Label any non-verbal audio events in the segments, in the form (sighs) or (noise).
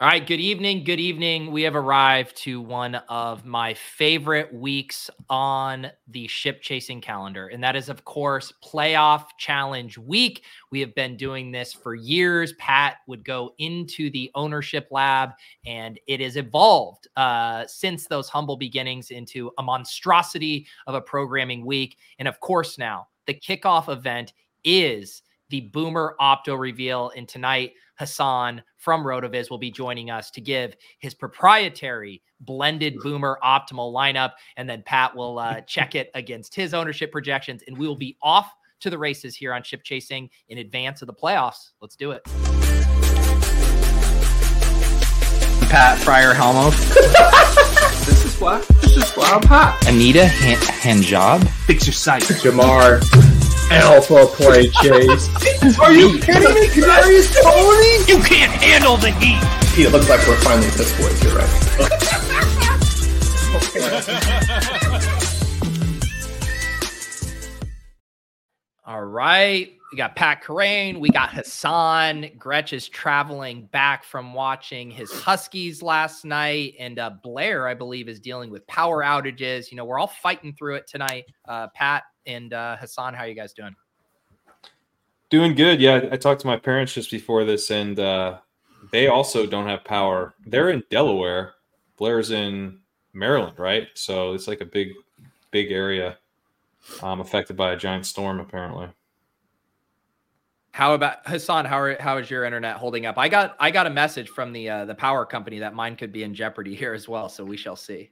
All right, good evening. Good evening. We have arrived to one of my favorite weeks on the ship chasing calendar, and that is, of course, playoff challenge week. We have been doing this for years. Pat would go into the ownership lab, and it has evolved uh, since those humble beginnings into a monstrosity of a programming week. And of course, now the kickoff event is the Boomer Opto reveal. And tonight, Hasan from RotoViz will be joining us to give his proprietary blended boomer optimal lineup. And then Pat will uh, (laughs) check it against his ownership projections. And we will be off to the races here on Ship Chasing in advance of the playoffs. Let's do it. Pat Fryer Helmo. (laughs) this is why. This is why I'm hot. Anita Han- Hanjob. Fix your sight. Jamar. Alpha play chase. (laughs) Are you kidding me? Kadarius Toney? You can't handle the heat. It looks like we're finally piss boys. You're right. (laughs) All right. We got Pat Kerrane. We got Hasan. Gretch is traveling back from watching his Huskies last night. And uh, Blair, I believe, is dealing with power outages. You know, we're all fighting through it tonight. Uh, Pat and uh, Hasan, how are you guys doing? Doing good. Yeah, I talked to my parents just before this, and uh, they also don't have power. They're in Delaware. Blair's in Maryland, right? So it's like a big, big area um, affected by a giant storm, apparently. How about Hasan? How are, how is your internet holding up? I got I got a message from the uh, the power company that mine could be in jeopardy here as well. So we shall see.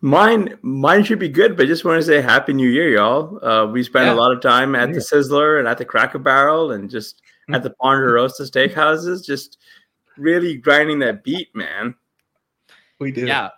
Mine mine should be good, but just want to say Happy New Year, y'all. Uh, we spent yeah. a lot of time at the Sizzler and at the Cracker Barrel and just mm-hmm. at the Ponderosa Steakhouses, just really grinding that beat, man. We do. Yeah.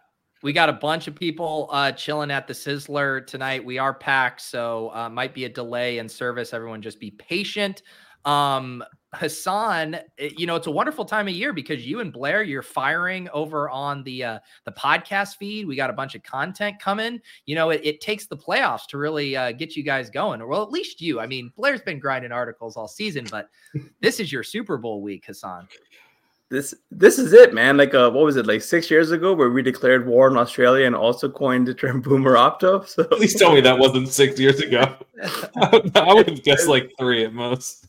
We got a bunch of people uh, chilling at the Sizzler tonight. We are packed, so uh, might be a delay in service. Everyone, just be patient. Um, Hasan, eh, you know, it's a wonderful time of year because you and Blair, you're firing over on the uh, the podcast feed. We got a bunch of content coming. You know, it, it takes the playoffs to really uh, get you guys going. Well, at least you. I mean, Blair's been grinding articles all season, but (laughs) this is your Super Bowl week, Hasan. This this is it, man. Like, uh, what was it, like six years ago, where we declared war on Australia and also coined the term (laughs) Boomer Opto? So please tell me that wasn't six years ago. (laughs) I would have guessed like three at most.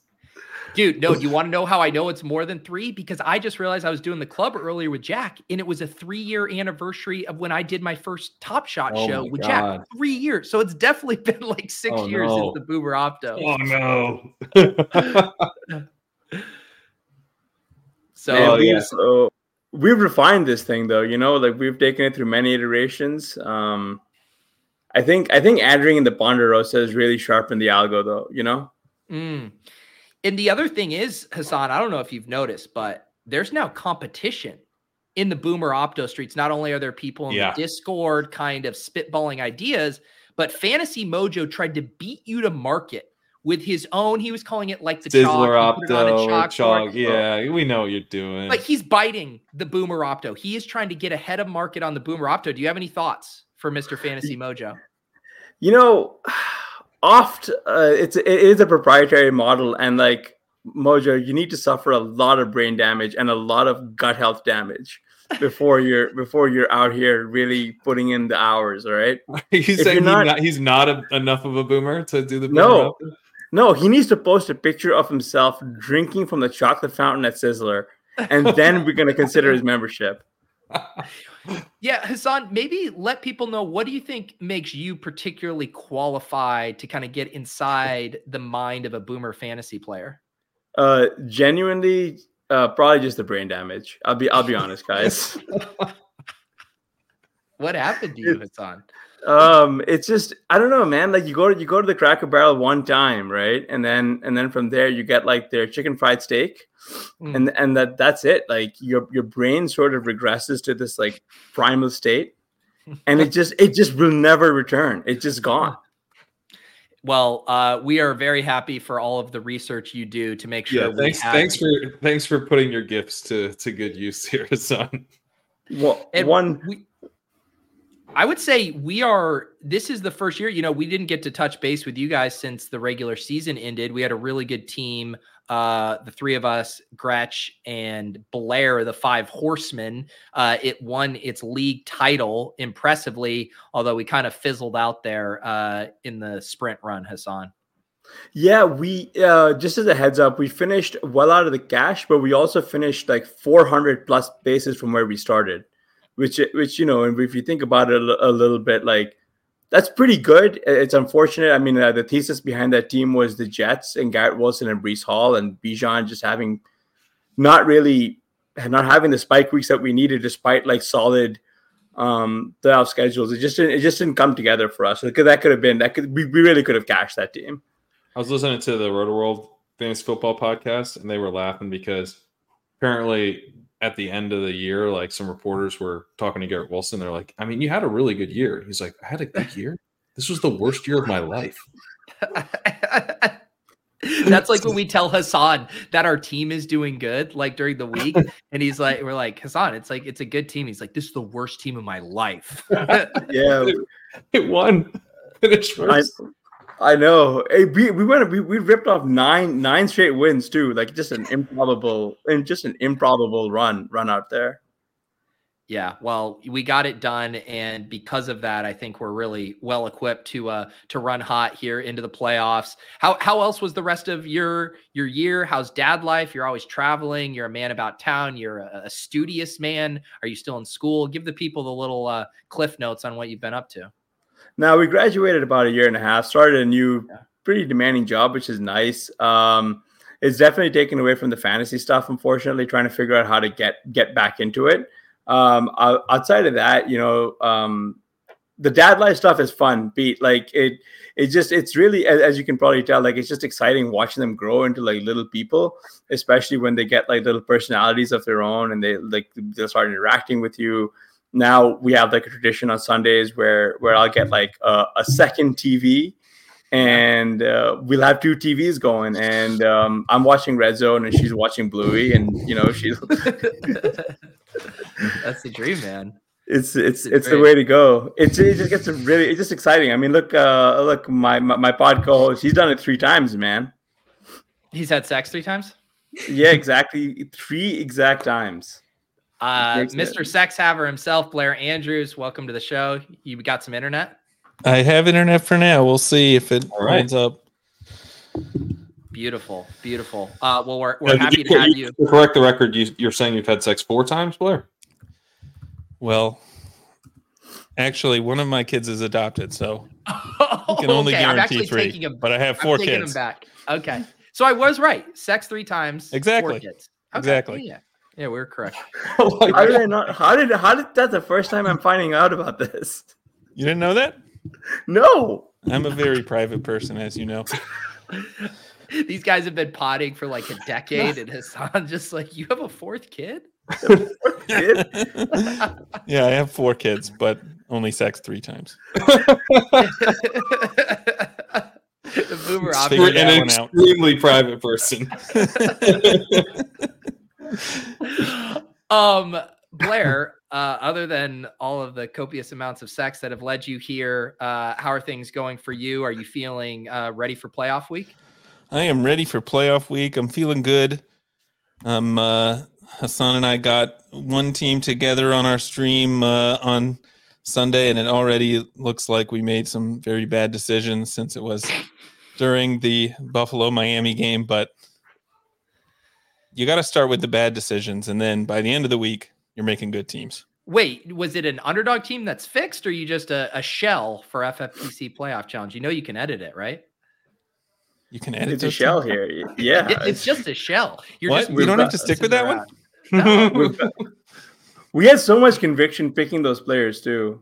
Dude, no, you want to know how I know it's more than three? Because I just realized I was doing the club earlier with Jack, and it was a three year anniversary of when I did my first Top Shot oh show with God. Jack. Three years. So it's definitely (laughs) been like six oh, years no. since the Boomer Opto. Oh, no. (laughs) so, oh, yeah. so we've refined this thing, though. You know, like we've taken it through many iterations. Um, I think I think adding in the Ponderosa has really sharpened the algo, though. You know. Mm. And the other thing is, Hasan, I don't know if you've noticed, but there's now competition in the boomer opto streets. Not only are there people in yeah. the Discord kind of spitballing ideas, but Fantasy Mojo tried to beat you to market with his own. He was calling it like the Sizzler Opto, chalk, chalk. Yeah, we know what you're doing. But he's biting the Boomer Opto. He is trying to get ahead of market on the Boomer Opto. Do you have any thoughts for Mr. Fantasy Mojo? You know, oft uh, it's it is a proprietary model and like mojo you need to suffer a lot of brain damage and a lot of gut health damage (laughs) before you're before you're out here really putting in the hours all right? (laughs) He's saying he's not, he's not a, enough of a boomer to do the no. no he needs to post a picture of himself drinking from the chocolate fountain at sizzler and then we're going to consider his membership (laughs) yeah, Hasan, maybe let people know what do you think makes you particularly qualified to kind of get inside the mind of a boomer fantasy player? Uh genuinely uh probably just the brain damage. I'll be I'll be honest, guys. (laughs) what happened to you, Hasan? Um it's just i don't know man like you go to you go to the cracker barrel one time right and then and then from there you get like their chicken fried steak mm. and and that that's it like your your brain sort of regresses to this like primal state (laughs) and it just it just will never return it's just gone well, uh, we are very happy for all of the research you do to make sure. Yeah, thanks. Have... Thanks for thanks for putting your gifts to to good use here, (laughs) son. Well, and one we, I would say we are. This is the first year. You know, we didn't get to touch base with you guys since the regular season ended. We had a really good team uh, the three of us, Gretch and Blair, the five horsemen. Uh, it won its league title impressively, although we kind of fizzled out there uh, in the sprint run, Hasan. Yeah, we uh just as a heads up, we finished well out of the cash, but we also finished like 400 plus bases from where we started, which which you know, and if you think about it a, little bit, like that's pretty good. It's unfortunate. I mean, uh, the thesis behind that team was the Jets and Garrett Wilson and Breece Hall and Bijan just having not really not having the spike weeks that we needed, despite like solid um playoff schedules. It just didn't, it just didn't come together for us. Because that could have been that could we, we really could have cashed that team. I was listening to the Roto World Fantasy Football podcast, and they were laughing because apparently at the end of the year, like some reporters were talking to Garrett Wilson. They're like, "I mean, you had a really good year." He's like, "I had a good year. This was the worst year of my life." (laughs) That's like when we tell Hasan that our team is doing good, like during the week, (laughs) and he's like, "We're like Hasan, it's like it's a good team." He's like, "This is the worst team of my life." (laughs) yeah, it won. Finished first. I know. Hey, we we went we, we ripped off nine nine straight wins too. Like just an improbable and just an improbable run run out there. Yeah, well, we got it done, and because of that, I think we're really well equipped to uh to run hot here into the playoffs. How how else was the rest of your your year? How's dad life? You're always traveling. You're a man about town. You're a, a studious man. Are you still in school? Give the people the little uh, cliff notes on what you've been up to. Now we graduated about a year and a half, started a new, pretty demanding job, which is nice. Um, it's definitely taken away from the fantasy stuff. Unfortunately, trying to figure out how to get get back into it. Um, outside of that, you know, um, the dad life stuff is fun. Beat like it. It just it's really as you can probably tell, like it's just exciting watching them grow into like little people, especially when they get like little personalities of their own and they like they start interacting with you now we have like a tradition on Sundays where where I'll get like a, a second TV and uh, we'll have two TVs going, and um, I'm watching Red Zone, and she's watching Bluey, and you know she's. (laughs) That's the dream, man. It's it's it's, the way to go. It's it just gets really it's just exciting. I mean, look, uh, look, my my, my pod co-host, he's done it three times, man. He's had sex three times. Yeah, exactly, three exact times. Uh, Mr. Sex Haver himself, Blair Andrews, welcome to the show. You got some internet? I have internet for now. We'll see if it right. holds up. Beautiful, beautiful. Uh, well, we're, we're happy to have you. To correct the record, you, you're saying you've had sex four times, Blair? Well, actually, one of my kids is adopted, so (laughs) I can only okay, guarantee three. Him, but I have 4 I'm kids. back. Okay, so I was right. Sex three times. Exactly. Okay. Exactly. Yeah. Yeah, we are correct. (laughs) Oh how did I not? How did how did that the first time I'm finding out about this? You didn't know that? No. I'm a very private person, as you know. (laughs) These guys have been potting for like a decade, and (laughs) Hasan just like, you have a fourth kid? fourth kid? yeah, I have four kids, but only sex three times. the boomer an extremely private person. (laughs) um, Blair, uh, other than all of the copious amounts of sex that have led you here, uh, how are things going for you? Are you feeling uh, ready for playoff week? I am ready for playoff week. I'm feeling good. Um, uh, Hasan and I got one team together on our stream uh, on Sunday, and it already looks like we made some very bad decisions since it was during the Buffalo Miami game. But you got to start with the bad decisions, and then by the end of the week, you're making good teams. Wait, was it an underdog team that's fixed, or you just a, a shell for FFPC playoff challenge? You know you can edit it, right? You can edit it's a shell teams? here. Yeah, it, (laughs) it's just a shell. You're what? Just, you don't have to stick with that one. (laughs) No. (laughs) we had so much conviction picking those players too.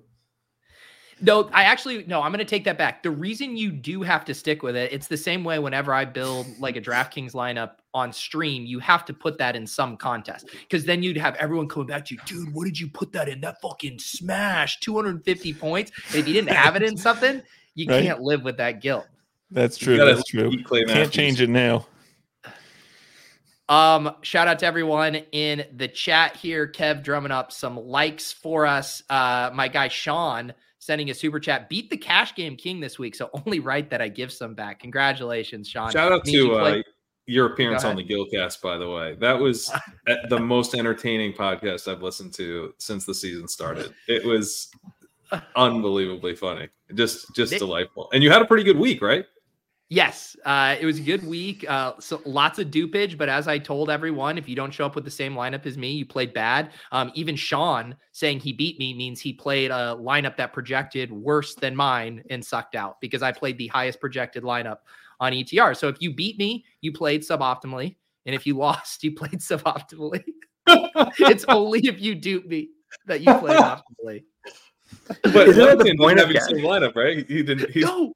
No, I actually no, I'm going to take that back. The reason you do have to stick with it, it's the same way whenever I build like a DraftKings lineup on stream, you have to put that in some contest because then you'd have everyone coming back to you, dude. What did you put that in? That fucking smash, 250 points. And if you didn't have it in something, you right? can't live with that guilt. That's true. That's true. Can't change it now. Um, shout out to everyone in the chat here. Kev drumming up some likes for us. Uh, my guy Sean sending a super chat. Beat the cash game king this week, so (laughs) only right that I give some back. Congratulations, Sean. Shout out to uh, your appearance on the Gilcast, by the way. That was (laughs) the most entertaining podcast I've listened to since the season started. It was unbelievably funny, just just They- delightful. And you had a pretty good week, right? Yes, uh, it was a good week. Uh, so lots of dupage, but as I told everyone, if you don't show up with the same lineup as me, you played bad. Um, even Sean saying he beat me means he played a lineup that projected worse than mine and sucked out because I played the highest projected lineup on ETR. So if you beat me, you played suboptimally, and if you (laughs) lost, you played suboptimally. (laughs) it's (laughs) only if you dupe me that you played optimally. But Isn't the point didn't of have the same lineup, right? He didn't. He's, No.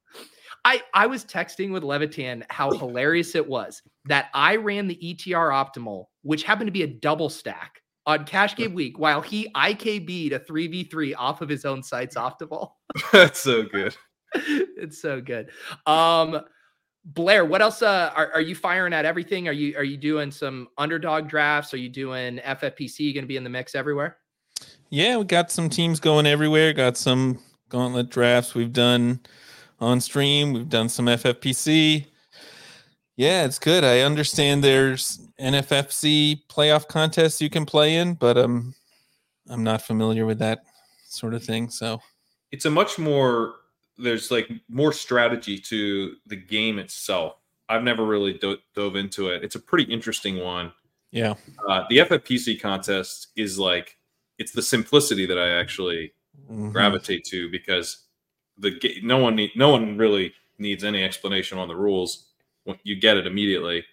I, I was texting with Levitan how hilarious it was that I ran the ETR optimal, which happened to be a double stack on Cash Game Week, while he IKB'd a 3v3 off of his own site's optimal. (laughs) That's so good. (laughs) it's so good. Um Blair, what else uh, are, are you firing at everything? Are you are you doing some underdog drafts? Are you doing FFPC going to be in the mix everywhere? Yeah, we got some teams going everywhere. Got some gauntlet drafts we've done on stream. We've done some FFPC. Yeah, it's good. I understand there's NFFC playoff contests you can play in, but um, I'm not familiar with that sort of thing. So It's a much more. There's like more strategy to the game itself. I've never really do- dove into it. It's a pretty interesting one. yeah, Uh, the FFPC contest is like it's the simplicity that I actually Mhm. gravitate to because the no one need, no one really needs any explanation on the rules. You get it immediately,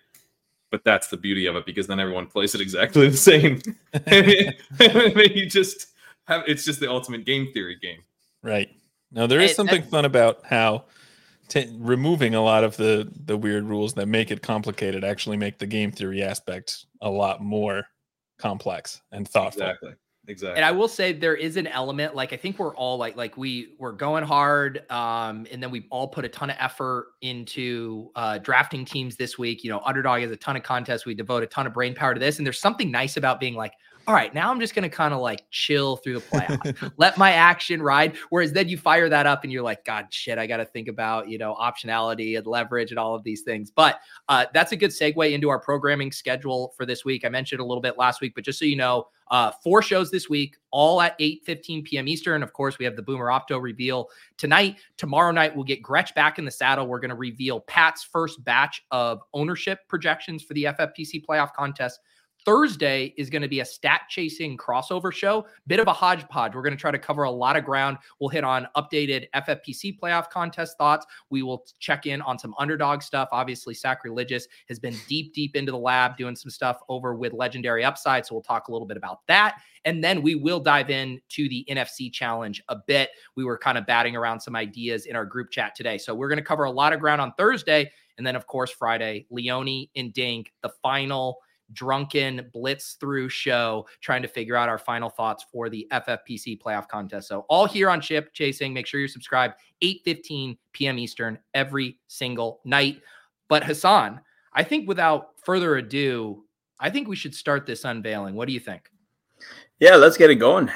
but that's the beauty of it because then everyone plays it exactly (laughs) the same. (laughs) you just have it's just the ultimate game theory game. right. Now there is It- something that- fun about how t- removing a lot of the the weird rules that make it complicated actually make the game theory aspect a lot more complex and thoughtful. Exactly. Exactly. and I will say there is an element like I think we're all like like we we're going hard um and then we all put a ton of effort into uh drafting teams this week. You know underdog has a ton of contests. We devote a ton of brain power to this and there's something nice about being like all right now I'm just going to kind of like chill through the playoffs. (laughs) Let my action ride. Whereas then you fire that up and you're like god shit I got to think about you know optionality and leverage and all of these things. But uh that's a good segue into our programming schedule for this week. I mentioned a little bit last week but just so you know uh, four shows this week, all at 8 15 p.m. Eastern. Of course, we have the Boomer Opto reveal tonight. Tomorrow night, we'll get Gretch back in the saddle. We're going to reveal Pat's first batch of ownership projections for the FFPC playoff contest. Thursday is going to be a stat chasing crossover show, bit of a hodgepodge. We're going to try to cover a lot of ground. We'll hit on updated FFPC playoff contest thoughts. We will check in on some underdog stuff. Obviously, Sacrilegious has been deep, deep into the lab doing some stuff over with Legendary Upside. So we'll talk a little bit about that. And then we will dive in to the NFC challenge a bit. We were kind of batting around some ideas in our group chat today. So we're going to cover a lot of ground on Thursday. And then, of course, Friday, Leone and Dink, the final drunken blitz through show trying to figure out our final thoughts for the FFPC playoff contest. So all here on Ship Chasing. Make sure you're subscribed 8:15 p.m. Eastern every single night. But Hasan, I think without further ado, I think we should start this unveiling. What do you think? Yeah, let's get it going.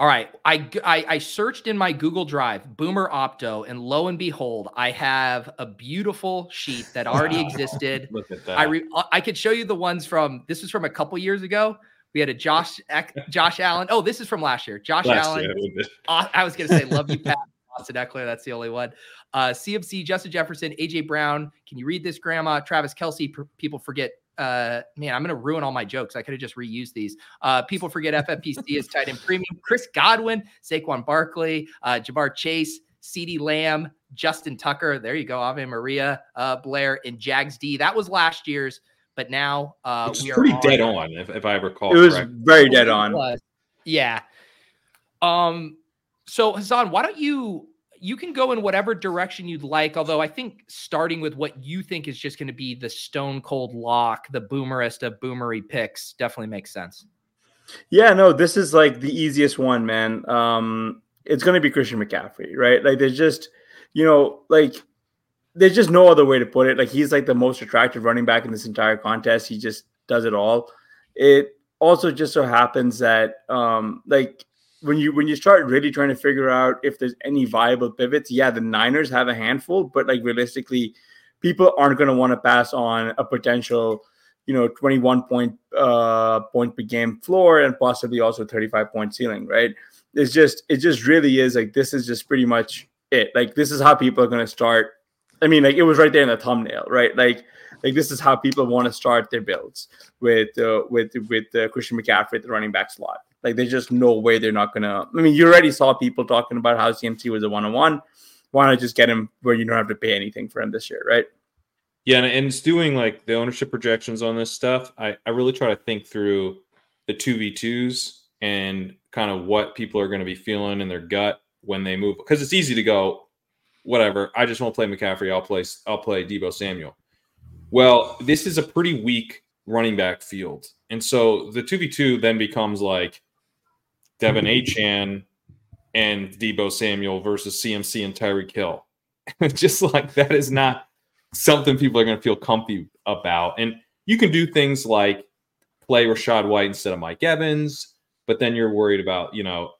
All right, I, I I searched in my Google Drive Boomer Opto, and lo and behold, I have a beautiful sheet that (laughs) already existed. Look at that. I re- uh, I could show you the ones from this was from a couple years ago. We had a Josh Josh Allen. Oh, this is from last year. Josh Last Allen. year, I was gonna say love you, Pat. (laughs) Austin Ekeler. That's the only one. Uh, CMC, Justin Jefferson, AJ Brown. Can you read this, Grandma? Travis Kelce. People forget. Uh, man, I'm gonna ruin all my jokes. I could have just reused these. Uh, people forget FFPC is tight end premium. Chris Godwin, Saquon Barkley, uh, Ja'Marr Chase, CeeDee Lamb, Justin Tucker. There you go. Ave Maria, uh, Blair, and Jags D. That was last year's, but now uh, It's we are pretty on- dead on, if, if I recall. It was correct. very dead on. Yeah. Um. So Hasan, why don't you you can go in whatever direction you'd like. Although I think starting with what you think is just going to be the stone cold lock, the boomerest of boomery picks, definitely makes sense. Yeah, no, this is like the easiest one, man. Um, it's gonna be Christian McCaffrey, right? Like there's just, you know, like there's just no other way to put it. Like he's like the most attractive running back in this entire contest. He just does it all. It also just so happens that um like when you when you start really trying to figure out if there's any viable pivots, yeah, the Niners have a handful, but like realistically, people aren't going to want to pass on a potential, you know, 21 point uh, point per game floor and possibly also 35 point ceiling, right? It's just it just really is like this is just pretty much it. Like this is how people are going to start. I mean, like it was right there in the thumbnail, right? Like like this is how people want to start their builds with uh, with with uh, Christian McCaffrey, the running back slot. Like there's just no way they're not gonna. I mean, you already saw people talking about how CMC was a one on one. Why not just get him where you don't have to pay anything for him this year, right? Yeah, and, and it's doing like the ownership projections on this stuff. I, I really try to think through the two v twos and kind of what people are going to be feeling in their gut when they move because it's easy to go whatever i just won't play mccaffrey i'll play i'll play deebo samuel well this is a pretty weak running back field and so the 2v2 then becomes like De'Von Achane and Deebo samuel versus cmc and tyreek hill (laughs) just like that is not something people are going to feel comfy about and you can do things like play Rachaad White instead of Mike Evans, but then you're worried about, you know,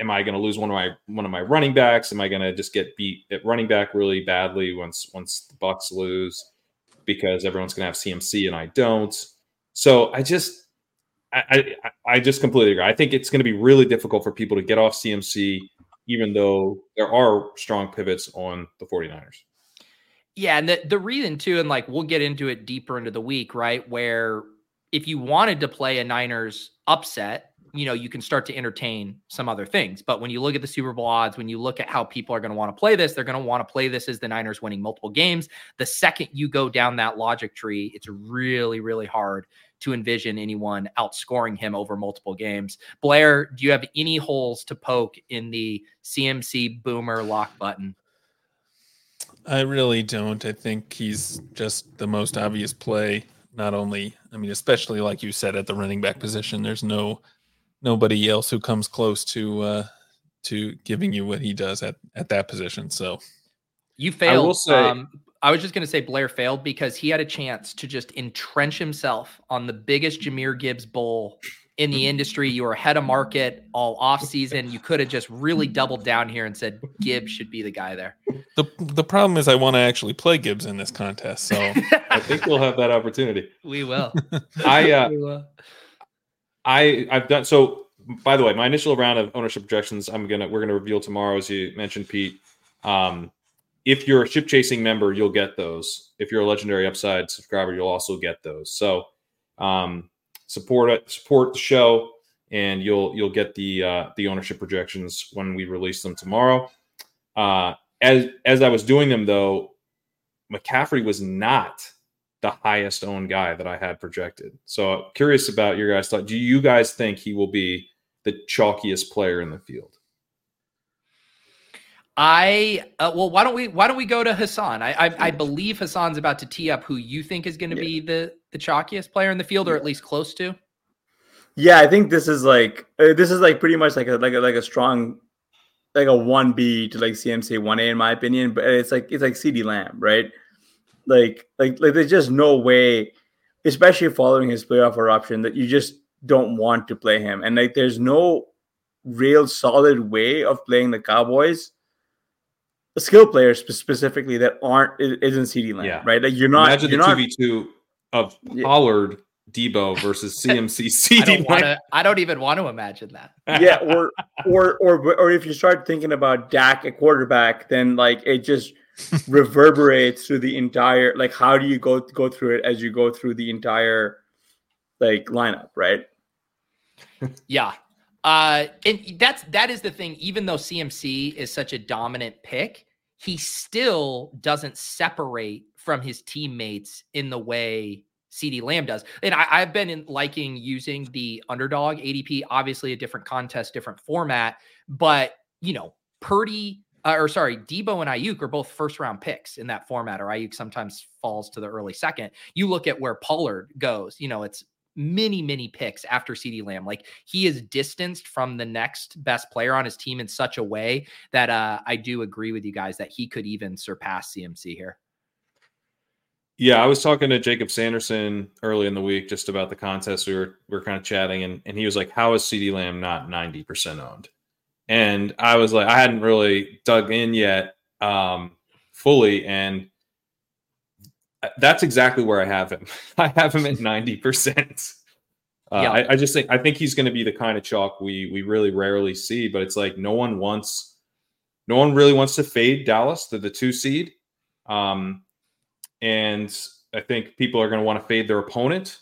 am I going to lose one of my one of my running backs? Am I going to just get beat at running back really badly once once the Bucs lose because everyone's going to have CMC and I don't? So I just I, I I just completely agree. I think it's going to be really difficult for people to get off CMC even though there are strong pivots on the 49ers. Yeah, and the the reason too and like we'll get into it deeper into the week, right? Where if you wanted to play a Niners upset, you know, you can start to entertain some other things. But when you look at the Super Bowl odds, when you look at how people are going to want to play this, they're going to want to play this as the Niners winning multiple games. The second you go down that logic tree, it's really, really hard to envision anyone outscoring him over multiple games. Blair, do you have any holes to poke in the CMC boomer lock button? I really don't. I think he's just the most obvious play. Not only, I mean, especially like you said at the running back position, there's no nobody else who comes close to uh, to giving you what he does at at that position. So you failed. I will say. Um, I was just going to say Blair failed because he had a chance to just entrench himself on the biggest Jahmyr Gibbs bowl in the industry. You were ahead of market all off season. You could have just really doubled down here and said Gibbs should be the guy there. The the problem is I want to actually play Gibbs in this contest, so (laughs) I think we'll have that opportunity. We will. (laughs) I uh, we will. I I've done so. By the way, my initial round of ownership projections, I'm gonna we're gonna reveal tomorrow, as you mentioned, Pete. Um, if you're a ship chasing member, you'll get those. If you're a legendary upside subscriber, you'll also get those. So um, support it, support the show, and you'll you'll get the uh, the ownership projections when we release them tomorrow. Uh, as as I was doing them though, McCaffrey was not the highest owned guy that I had projected. So curious about your guys' thought. Do you guys think he will be the chalkiest player in the field? I uh, well, why don't we why don't we go to Hasan? I, I, I believe Hasan's about to tee up who you think is going to yeah. be the the chalkiest player in the field, or at least close to. Yeah, I think this is like uh, this is like pretty much like a like a like a strong like a one B to like CMC one A in my opinion, but it's like it's like CeeDee Lamb, right? Like, like, like, there's just no way, especially following his playoff eruption, that you just don't want to play him. And like, there's no real solid way of playing the Cowboys. The skill players specifically that aren't isn't CeeDee Lamb, yeah. right? Like you're not. Imagine you're the two v two of Pollard, Deebo versus (laughs) CMC CD. I don't, I don't even want to imagine that. yeah, or or or or if you start thinking about Dak at quarterback, then like it just (laughs) reverberates through the entire like how do you go go through it as you go through the entire like lineup right (laughs) yeah uh and that's that is the thing even though cmc is such a dominant pick he still doesn't separate from his teammates in the way CeeDee Lamb does. And I, have been in, liking using the underdog ADP, obviously a different contest, different format, but you know, Purdy uh, or sorry, Deebo and Aiyuk are both first round picks in that format, or Aiyuk sometimes falls to the early second. You look at where Pollard goes, you know, it's many, many picks after CeeDee Lamb. Like he is distanced from the next best player on his team in such a way that uh, I do agree with you guys that he could even surpass CMC here. Yeah, I was talking to Jacob Sanderson early in the week just about the contest. We were we were kind of chatting, and, and he was like, "How is CeeDee Lamb not ninety percent owned?" and I was like, I hadn't really dug in yet um, fully, and That's exactly where I have him. (laughs) I have him at (laughs) ninety percent. Uh, Yeah. I, I just think I think he's going to be the kind of chalk we we really rarely see. But it's like no one wants, no one really wants to fade Dallas to the two seed, um, and I think people are going to want to fade their opponent.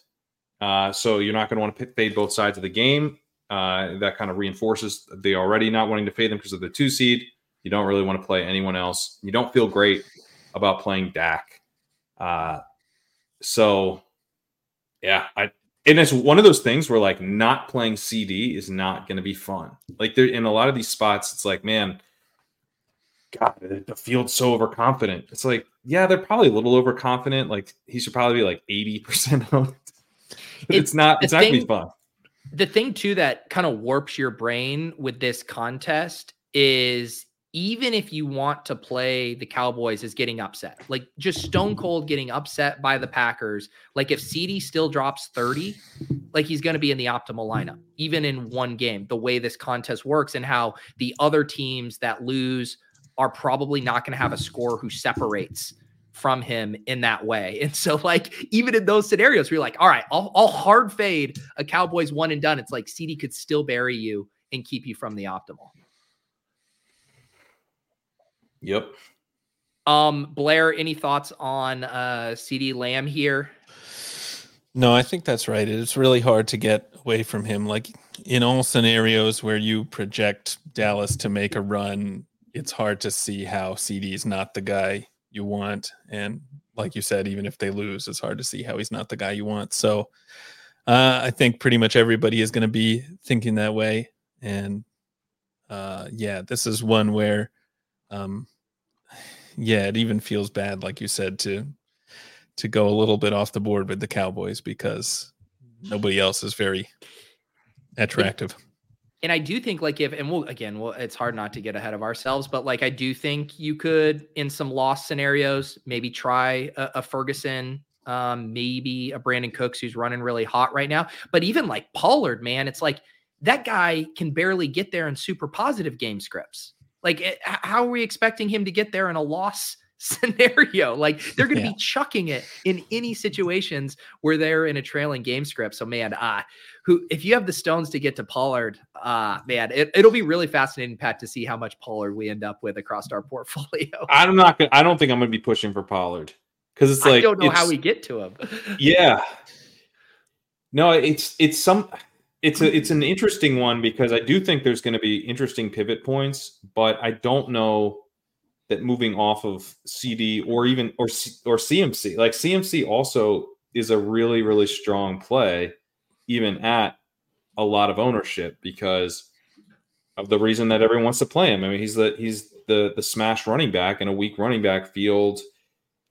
Uh, so you're not going to want to fade both sides of the game. Uh, that kind of reinforces the already not wanting to fade them because of the two seed. You don't really want to play anyone else. You don't feel great about playing Dak. Uh, so yeah, I and it's one of those things where like not playing CD is not going to be fun. Like there in a lot of these spots, it's like man, God, the field's so overconfident. It's like yeah, they're probably a little overconfident. Like he should probably be like eighty percent owned. It- (laughs) it's not. It's not gonna be fun. the thing too that kind of warps your brain with this contest is even if you want to play the Cowboys as getting upset, like just stone cold getting upset by the Packers, like if CD still drops 30, like he's going to be in the optimal lineup, even in one game, the way this contest works and how the other teams that lose are probably not going to have a score who separates from him in that way. And so, like, even in those scenarios, we're like, all right, I'll, I'll hard fade a Cowboys one and done. It's like CD could still bury you and keep you from the optimal. Yep. Um, Blair, any thoughts on uh CeeDee Lamb here? No, I think that's right. It's really hard to get away from him. Like in all scenarios where you project Dallas to make a run, it's hard to see how CD is not the guy you want. And like you said, even if they lose, it's hard to see how he's not the guy you want. So uh, I think pretty much everybody is going to be thinking that way. And uh, yeah, this is one where, um, yeah, it even feels bad, like you said, to to go a little bit off the board with the Cowboys because nobody else is very attractive. And I do think like if and we'll again, well, it's hard not to get ahead of ourselves, but like I do think you could in some loss scenarios maybe try a, a Ferguson, um, maybe a Brandin Cooks who's running really hot right now. But even like Pollard, man, it's like that guy can barely get there in super positive game scripts. Like, eh, h- how are we expecting him to get there in a loss (laughs) scenario? Like, they're going to Yeah. be chucking it in any situations where they're in a trailing game script. So, man, ah, who if you have the stones to get to Pollard, uh, man, it, it'll be really fascinating, Pat, to see how much Pollard we end up with across our (laughs) portfolio. I'm not gonna. I don't think I'm gonna be pushing for Pollard because it's like I don't know how we get to him. Yeah. No, it's it's some it's a it's an interesting one because I do think there's going to be interesting pivot points, but I don't know that moving off of CD or even or or CMC like CMC also is a really really strong play even at a lot of ownership because of the reason that everyone wants to play him. I mean, he's the he's the the smash running back in a weak running back field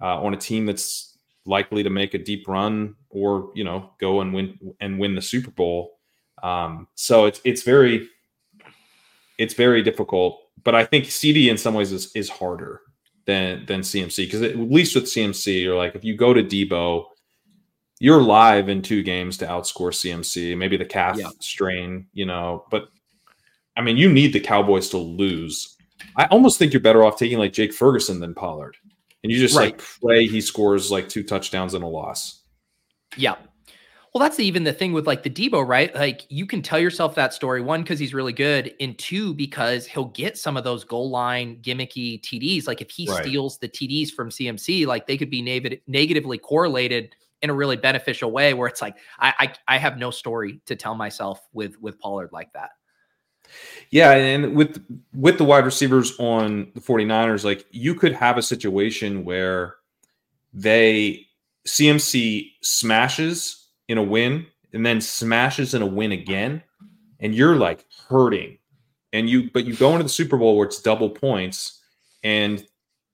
uh, on a team that's likely to make a deep run or you know go and win and win the Super Bowl. Um, so it's it's very it's very difficult. But I think CD in some ways is is harder than than CMC because at least with CMC you're like if you go to Deebo, you're live in two games to outscore CMC. Maybe the calf Yeah. strain, you know, but I mean you need the Cowboys to lose. I almost think you're better off taking like Jake Ferguson than Pollard. And you just like pray he scores like two touchdowns and a loss. Yeah. Well, that's even the thing with like the Deebo, right? Like you can tell yourself that story one because he's really good, and two because he'll get some of those goal line gimmicky TDs. Like if he Right. steals the TDs from CMC, like they could be neg- negatively correlated in a really beneficial way. Where it's like I, I I have no story to tell myself with with Pollard like that. Yeah, and with with the wide receivers on the 49ers, like you could have a situation where they CMC smashes in a win and then smashes in a win again, and you're like hurting. And you but you go into the Super Bowl where it's double points and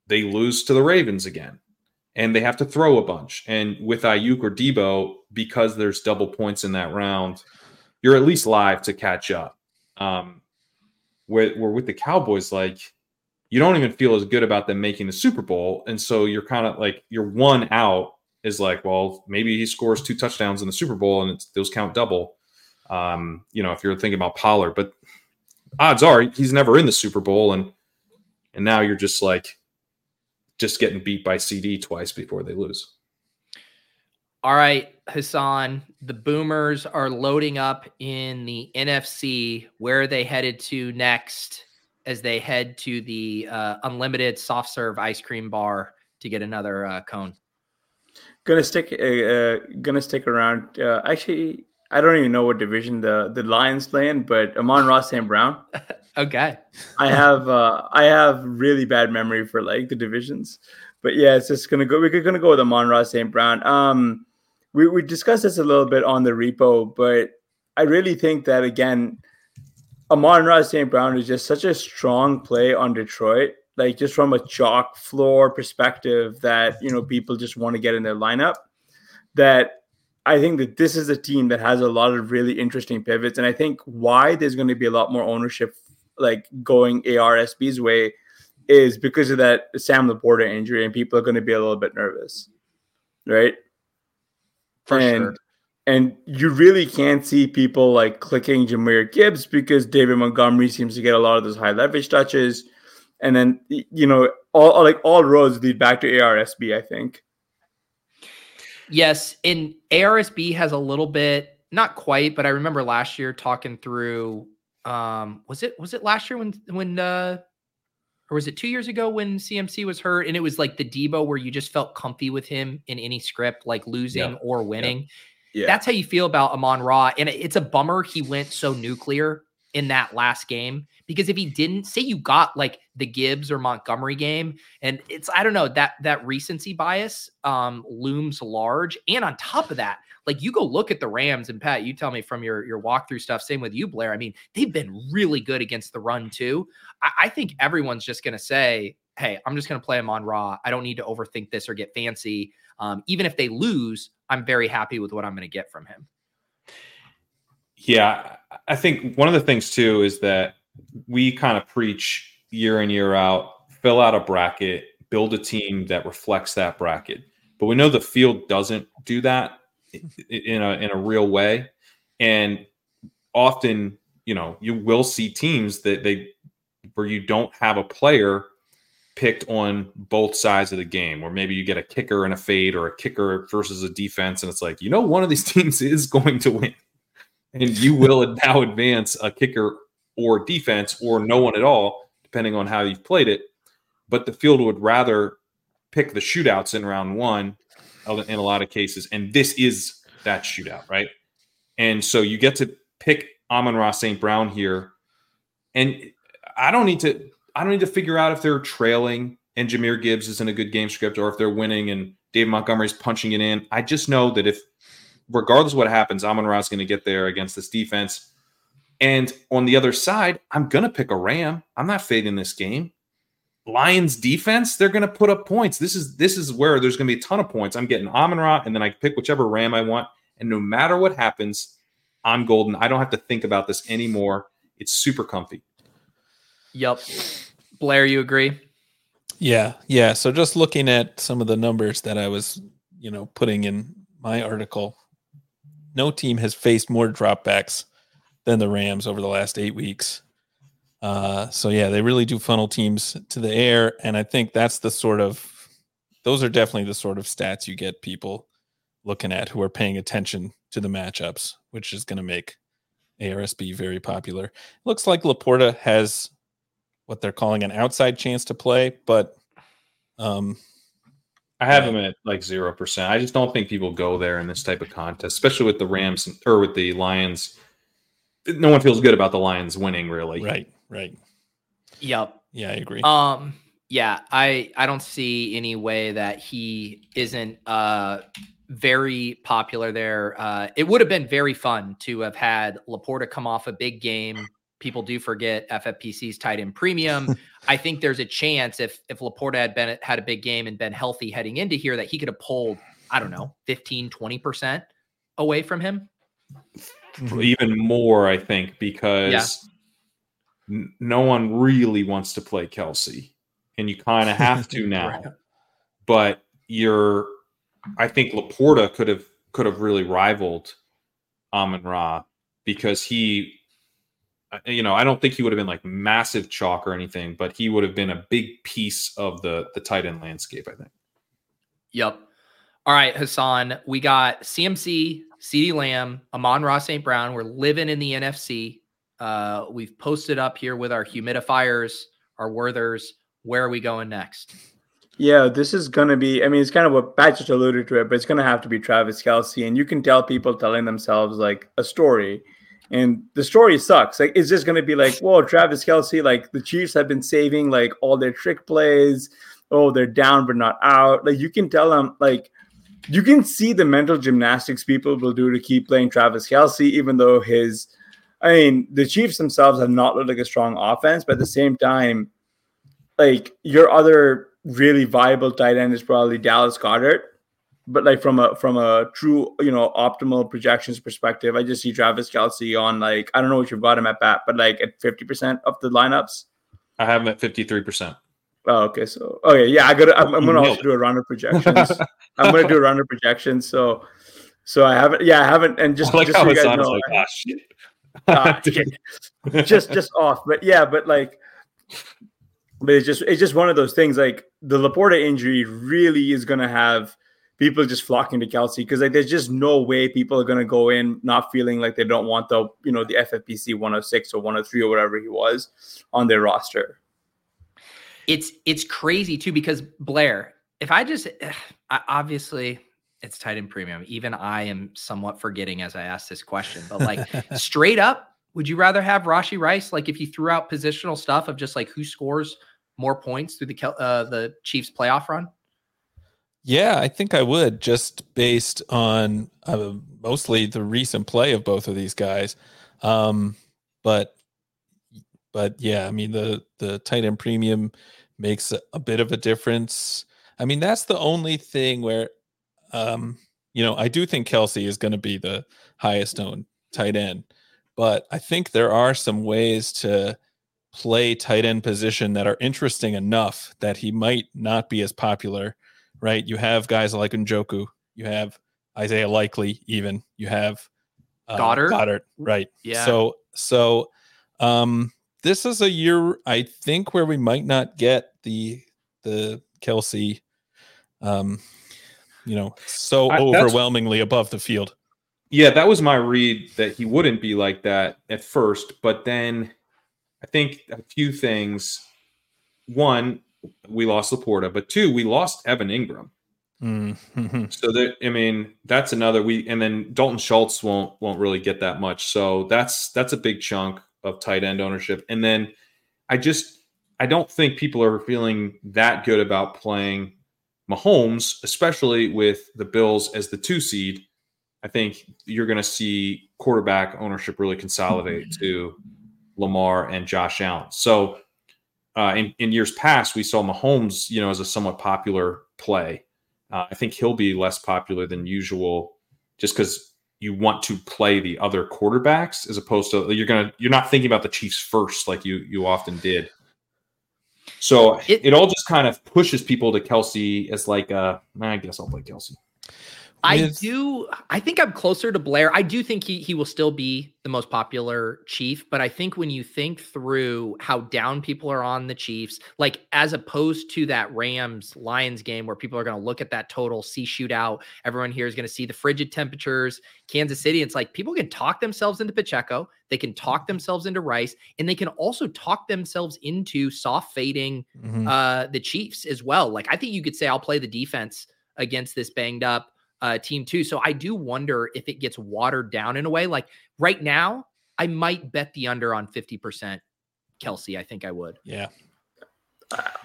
they lose to the Ravens again. And they have to throw a bunch. And with Aiyuk or Deebo, because there's double points in that round, you're at least live to catch up. Um, where, where with the Cowboys, like you don't even feel as good about them making the Super Bowl, and so you're kind of like you're one out is like, well, maybe he scores two touchdowns in the Super Bowl and those count double. Um, you know, if you're thinking about Pollard, but odds are he's never in the Super Bowl, and and now you're just like just getting beat by CD twice before they lose. All right, Hasan, the Boomers are loading up in the NFC. Where are they headed to next as they head to the uh, unlimited soft serve ice cream bar to get another uh, cone? Gonna stick. Uh, uh, gonna stick around. Uh, actually, I don't even know what division the the Lions play in, but Amon-Ra St. Brown. (laughs) Okay. I have uh, I have really bad memory for like the divisions, but yeah, it's just gonna go. We're gonna go with Amon-Ra St. Brown. Um, we we discussed this a little bit on the repo, but I really think that again, Amon-Ra St. Brown is just such a strong play on Detroit. Like just from a chalk floor perspective, that you know people just want to get in their lineup. That I think that this is a team that has a lot of really interesting pivots, and I think why there's going to be a lot more ownership, like going ARSB's way, is because of that Sam Laporta injury, and people are going to be a little bit nervous, right? For and sure. and you really can't see people like clicking Jahmyr Gibbs because David Montgomery seems to get a lot of those high leverage touches, and then you know all all- like all roads lead back to ARSB. I think. Yes, and ARSB has a little bit, not quite, but I remember last year talking through. Um, was it was it last year when when uh, or was it two years ago when CMC was hurt and it was like the Deebo where you just felt comfy with him in any script, like losing Yeah. or winning. Yeah. That's how you feel about Amon Ra, and it's a bummer he went so nuclear in that last game because if he didn't, say you got like the Gibbs or Montgomery game, and it's I don't know that that recency bias um looms large, and on top of that, like you go look at the Rams and Pat, you tell me from your your walkthrough stuff. Same with you, Blair. I mean, they've been really good against the run too. I, I think everyone's just gonna say, "Hey, I'm just gonna play him on Raw. I don't need to overthink this or get fancy." Um, even if they lose, I'm very happy with what I'm to get from him. Yeah, I think one of the things too is that we kind of preach year in year out, fill out a bracket, build a team that reflects that bracket. But we know the field doesn't do that in a in a real way, and often, you know, you will see teams that they where you don't have a player picked on both sides of the game, or maybe you get a kicker and a fade or a kicker versus a defense, and it's like, you know, one of these (laughs) teams is going to win. And you will (laughs) now advance a kicker or defense or no one at all, depending on how you've played it. But the field would rather pick the shootouts in round one in a lot of cases. And this is that shootout, right? And so you get to pick Amon-Ra St. Brown here. And I don't need to I don't need to figure out if they're trailing and Jahmyr Gibbs is in a good game script or if they're winning and Dave Montgomery's punching it in. I just know that if regardless of what happens, Amon-Ra is going to get there against this defense. And on the other side, I'm going to pick a Ram. I'm not fading this game. Lions defense, they're going to put up points. This is this is where there's going to be a ton of points. I'm getting Amon Ra, and then I pick whichever Ram I want. And no matter what happens, I'm golden. I don't have to think about this anymore. It's super comfy. Yep. Blair, you agree? Yeah, yeah. So just looking at some of the numbers that I was, you know, putting in my article, no team has faced more dropbacks than the Rams over the last eight weeks. Uh, so yeah, they really do funnel teams to the air, and I think that's the sort of those are definitely the sort of stats you get people looking at who are paying attention to the matchups, which is going to make ARSB very popular. Looks like Laporta has what they're calling an outside chance to play, but um, I have him at like zero percent. I just don't think people go there in this type of contest, especially with the Rams or with the Lions. No one feels good about the Lions winning, really. right, right, Yep. yeah, I agree. Um, yeah, I I don't see any way that he isn't uh very popular there. Uh it would have been very fun to have had Laporta come off a big game. People do forget FFPC's tight end premium. (laughs) I think there's a chance if if Laporta had been had a big game and been healthy heading into here that he could have pulled, I don't know, 15, 20% away from him. Mhm. Even more, I think, because n- no one really wants to play Kelce, and you kind of have to (laughs) now. Right. But you're, I think Laporta could have could have really rivaled Amon Ra because he, uh, you know, I don't think he would have been like massive chalk or anything, but he would have been a big piece of the the tight end landscape. I think. Yep. All right, Hasan, we got CMC, CeeDee Lamb, Amon-Ra St. Brown. We're living in the NFC. Uh, we've posted up here with our humidifiers, our Werthers. Where are we going next? Yeah, this is gonna be. I mean, it's kind of what Pat just alluded to it, but it's gonna have to be Travis Kelce, and you can tell people telling themselves like a story, and the story sucks. Like, it's just gonna be like, "Whoa, Travis Kelce! Like the Chiefs have been saving like all their trick plays. Oh, they're down but not out." Like you can tell them like you can see the mental gymnastics people will do to keep playing Travis Kelce, even though his, I mean, the Chiefs themselves have not looked like a strong offense, but at the same time, like your other really viable tight end is probably Dallas Goedert. But like from a from a true you know optimal projections perspective, I just see Travis Kelce on like I don't know what you've got him at bat, but like at fifty percent of the lineups. I have him at fifty three percent. Oh, okay. So okay, yeah, I got. I'm, I'm gonna also do a round of projections. (laughs) I'm gonna do a round of projections. So, so I haven't. Yeah, I haven't. And just, like just so you guys know, like, ah, shit. uh, just just (laughs) off. But yeah, but like, but it's just it's just one of those things. Like the Laporta injury really is gonna have people just flocking to Kelce because like there's just no way people are gonna go in not feeling like they don't want the you know the FFPC 106 or 103 or whatever he was on their roster. It's it's crazy too because Blair, if I just I, obviously it's tight end premium. Even I am somewhat forgetting as I ask this question, but like (laughs) straight up, would you rather have Rashee Rice? Like if you threw out positional stuff of just like who scores more points through the uh, the Chiefs playoff run? Yeah, I think I would just based on uh, mostly the recent play of both of these guys. Um, but but yeah, I mean the the tight end premium makes a, a bit of a difference. I mean that's the only thing where um, you know I do think Kelce is going to be the highest owned tight end, but I think there are some ways to play tight end position that are interesting enough that he might not be as popular right? You have guys like Njoku, you have Isaiah Likely, even you have uh, Goedert. Goedert, right? Yeah. So so um, this is a year I think where we might not get the the Kelce, um, you know, so I- overwhelmingly above the field. Yeah, that was my read that he wouldn't be like that at first, but then I think a few things. One, we lost Laporta, but two, we lost Evan Engram. Mhm. So that I mean, that's another we and then Dalton Schultz won't won't really get that much. So that's that's a big chunk of tight end ownership. And then I just I don't think people are feeling that good about playing Mahomes, especially with the Bills as the two seed. I think you're going to see quarterback ownership really consolidate (laughs) to Lamar and Josh Allen. So uh, in, in years past, we saw Mahomes, you know, as a somewhat popular play. Uh, I think he'll be less popular than usual, just because you want to play the other quarterbacks as opposed to you're gonna you're not thinking about the Chiefs first like you you often did. So It- it, all just kind of pushes people to Kelce as like uh I guess I'll play Kelce. I do. I think I'm closer to Blair. I do think he he will still be the most popular Chief, but I think when you think through how down people are on the Chiefs, like as opposed to that Rams Lions game where people are going to look at that total, see shootout, everyone here is going to see the frigid temperatures. Kansas City, it's like people can talk themselves into Pacheco, they can talk themselves into Rice, and they can also talk themselves into soft fading Mhm. uh the Chiefs as well. Like I think you could say I'll play the defense against this banged up uh team too. So I do wonder if it gets watered down in a way. Like right now, I might bet the under on 50% Kelce. I think I would. Yeah.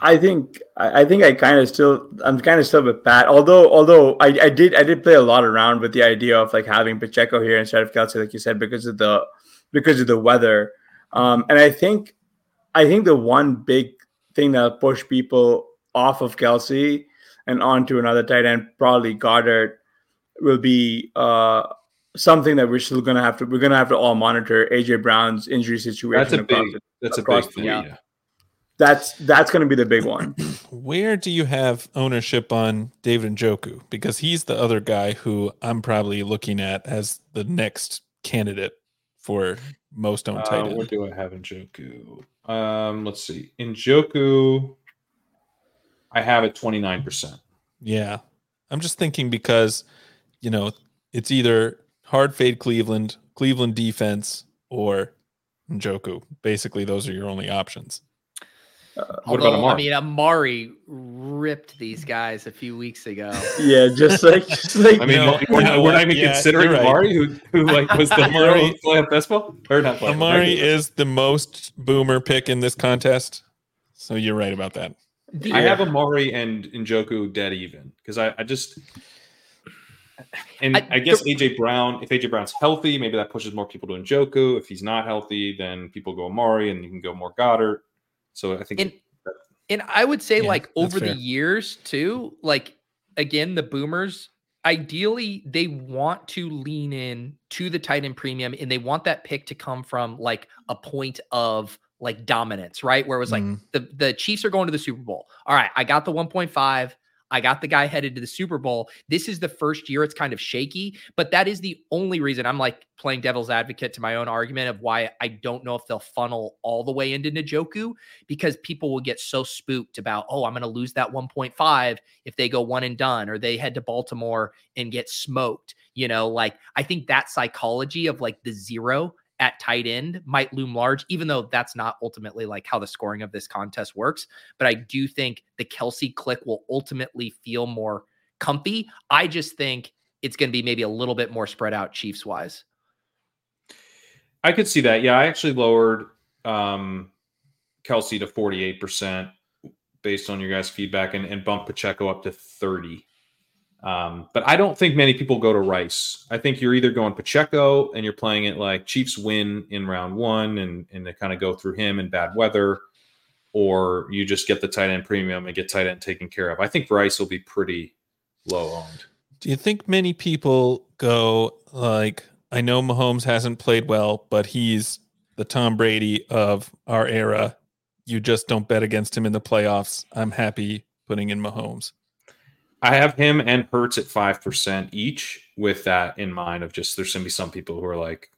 I think I I think I kind of still I'm kind of still with Pat. Although although I, I did I did play a lot around with the idea of like having Pacheco here instead of Kelce, like you said, because of the because of the weather. Um, and I think I think the one big thing that'll push people off of Kelce and onto another tight end, probably Goedert, will be uh, something that we're still gonna have to we're gonna have to all monitor AJ Brown's injury situation. That's a across big the- that's a big the thing. Yeah. that's that's gonna be the big one. (clears throat) Where do you have ownership on David and Njoku? Because he's the other guy who I'm probably looking at as the next candidate for most owned tight Uh, end. what do I have Njoku? Um, let's see. Njoku, I have it 29%. Yeah. I'm just thinking because, you know, it's either hard fade Cleveland, Cleveland defense, or Njoku. Basically, those are your only options. Uh, what Although, about Amari? I mean, Amari ripped these guys a few weeks ago. (laughs) Yeah, just like just like I mean, No, we're, you know not, we're not what? even Yeah, considering you're right. Amari, who, who like was the (laughs) hero Amari- (laughs) of playoff baseball, or not playoff, Amari regular. is the most boomer pick in this contest. So you're right about that. The- I have Amari and Njoku dead even because I, I just and I- I, guess AJ Brown. If AJ Brown's healthy, maybe that pushes more people to Njoku. If he's not healthy, then people go Amari, and you can go more Goedert. So I think And- And I would say, Yeah, like, over fair. the years, too, like, again, the boomers, ideally, they want to lean in to the tight end premium and they want that pick to come from like a point of like dominance, right? Where it was like Mm. the, the Chiefs are going to the Super Bowl. All right, I got the 1.5. I got the guy headed to the Super Bowl. This is the first year it's kind of shaky, but that is the only reason I'm like playing devil's advocate to my own argument of why I don't know if they'll funnel all the way into Njoku because people will get so spooked about, oh, I'm going to lose that 1.5 if they go one and done or they head to Baltimore and get smoked. You know, like I think that psychology of like the zero at tight end might loom large, even though that's not ultimately like how the scoring of this contest works. But I do think the Kelce click will ultimately feel more comfy. I just think it's going to be maybe a little bit more spread out Chiefs wise. I could see that. Yeah, I actually lowered um, Kelce to forty eight percent based on your guys' feedback, and, and bumped Pacheco up to thirty. Um, but I don't think many people go to Rice. I think you're either going Pacheco and you're playing it like Chiefs win in round one and, and they kind of go through him in bad weather, or you just get the tight end premium and get tight end taken care of. I think Rice will be pretty low owned. Do you think many people go like, I know Mahomes hasn't played well, but he's the Tom Brady of our era. You just don't bet against him in the playoffs. I'm happy putting in Mahomes. I have him and Hurts at five percent each, with that in mind. Of just there's gonna be some people who are like,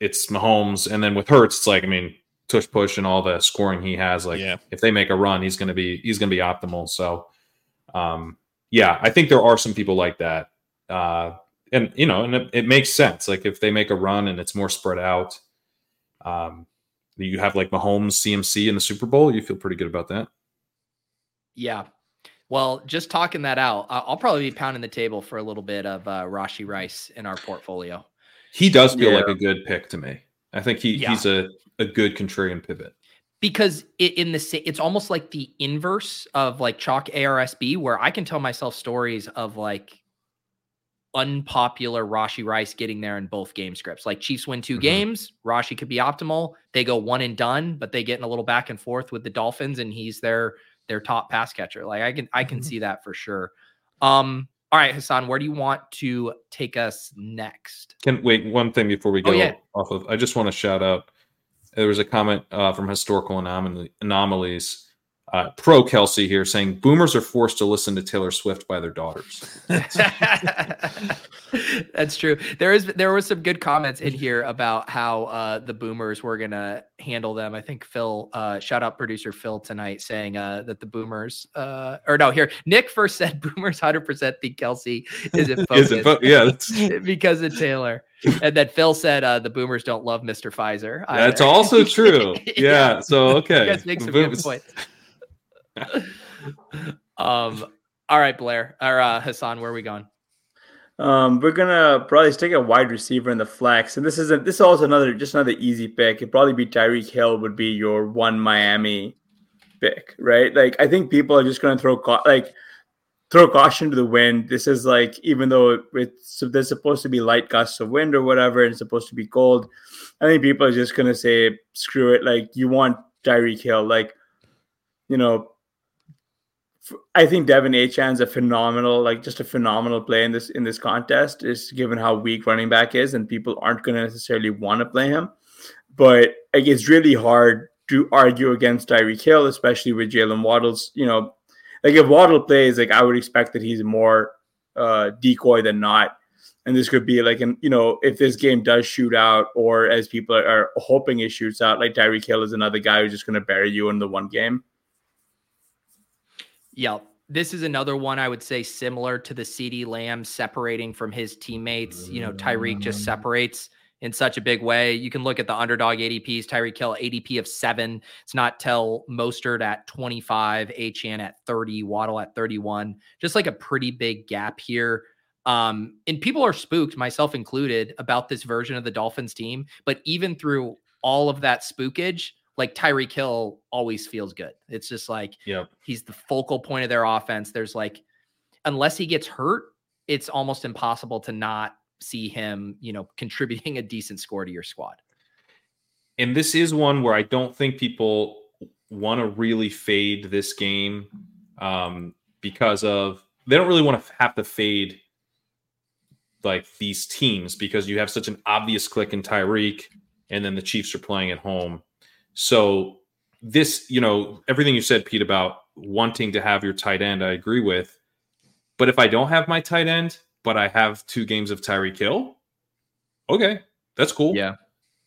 it's Mahomes, and then with Hurts, it's like I mean, tush push and all the scoring he has. Like, yeah. if they make a run, he's gonna be he's gonna be optimal. So, um, yeah, I think there are some people like that, uh, and you know, and it, it makes sense. Like if they make a run and it's more spread out, um, you have like Mahomes CMC in the Super Bowl, you feel pretty good about that. Yeah. Well, just talking that out, I- I'll probably be pounding the table for a little bit of uh, Rashee Rice in our portfolio. He does feel Yeah. like a good pick to me. I think he, Yeah. he's a, a good contrarian pivot. because it, in the sa- it's almost like the inverse of like chalk ARSB, where I can tell myself stories of like unpopular Rashee Rice getting there in both game scripts. Like Chiefs win 2 Mhm. games, Rashee could be optimal. They go one and done, but they get in a little back and forth with the Dolphins, and he's their their top pass catcher. Like I can I can Mhm. see that for sure. Um, all right, Hasan, where do you want to take us next? Can wait one thing before we Oh, go yeah. off of. I just want to shout out. There was a comment uh, from historical Anomal- anomalies. Uh, pro Kelce here saying boomers are forced to listen to Taylor Swift by their daughters. (laughs) That's true. There is there was some good comments in here about how uh, the boomers were gonna handle them. I think Phil, uh, shout out producer Phil tonight, saying uh, that the boomers, uh, or no, here Nick first said (laughs) boomers hundred percent think Kelce isn't Is (laughs) focused it? But yeah, because of Taylor, and then Phil said uh, the boomers don't love Mr. Pfizer. that's also true. Yeah. So You okay. guys make some good points. Um. All right, Blair or uh, Hasan, where are we going? Um, we're gonna probably stick a wide receiver in the flex, and this isn't. This is also another just another easy pick. It'd probably be Tyreek Hill would be your one Miami pick, right? Like I think people are just gonna throw cau- like throw caution to the wind. This is like even though it's so there's supposed to be light gusts of wind or whatever, and it's supposed to be cold. I think people are just gonna say screw it. Like you want Tyreek Hill, like you know. I think De'Von Achane's a phenomenal, like just a phenomenal play in this in this contest. Is given how weak running back is, and people aren't going to necessarily want to play him. But like, it's really hard to argue against Tyreek Hill, especially with Jaylen Waddle's. You know, like if Waddle plays, like I would expect that he's more uh, decoy than not. And this could be like, an you know, if this game does shoot out, or as people are hoping it shoots out, like Tyreek Hill is another guy who's just going to bury you in the one game. Yeah, this is another one I would say similar to the CeeDee Lamb separating from his teammates. You know, Tyreek just separates in such a big way. You can look at the underdog ADPs. Tyreek Hill ADP of seven. It's not tell Mostert at 25, Achane at 30, Waddle at 31. Just like a pretty big gap here. Um, and people are spooked, myself included, about this version of the Dolphins team. But even through all of that spookage, like Tyreek Hill always feels good. It's just like Yep. he's the focal point of their offense. There's like, unless he gets hurt, it's almost impossible to not see him, you know, (laughs) contributing a decent score to your squad. and this is one where I don't think people want to really fade this game um, because of they don't really want to have to fade like these teams because you have such an obvious click in Tyreek, and then the Chiefs are playing at home. So this, you know, everything you said, Pete, about wanting to have your tight end, I agree with. But if I don't have my tight end, but I have two games of Tyreek Hill, okay, that's cool. Yeah.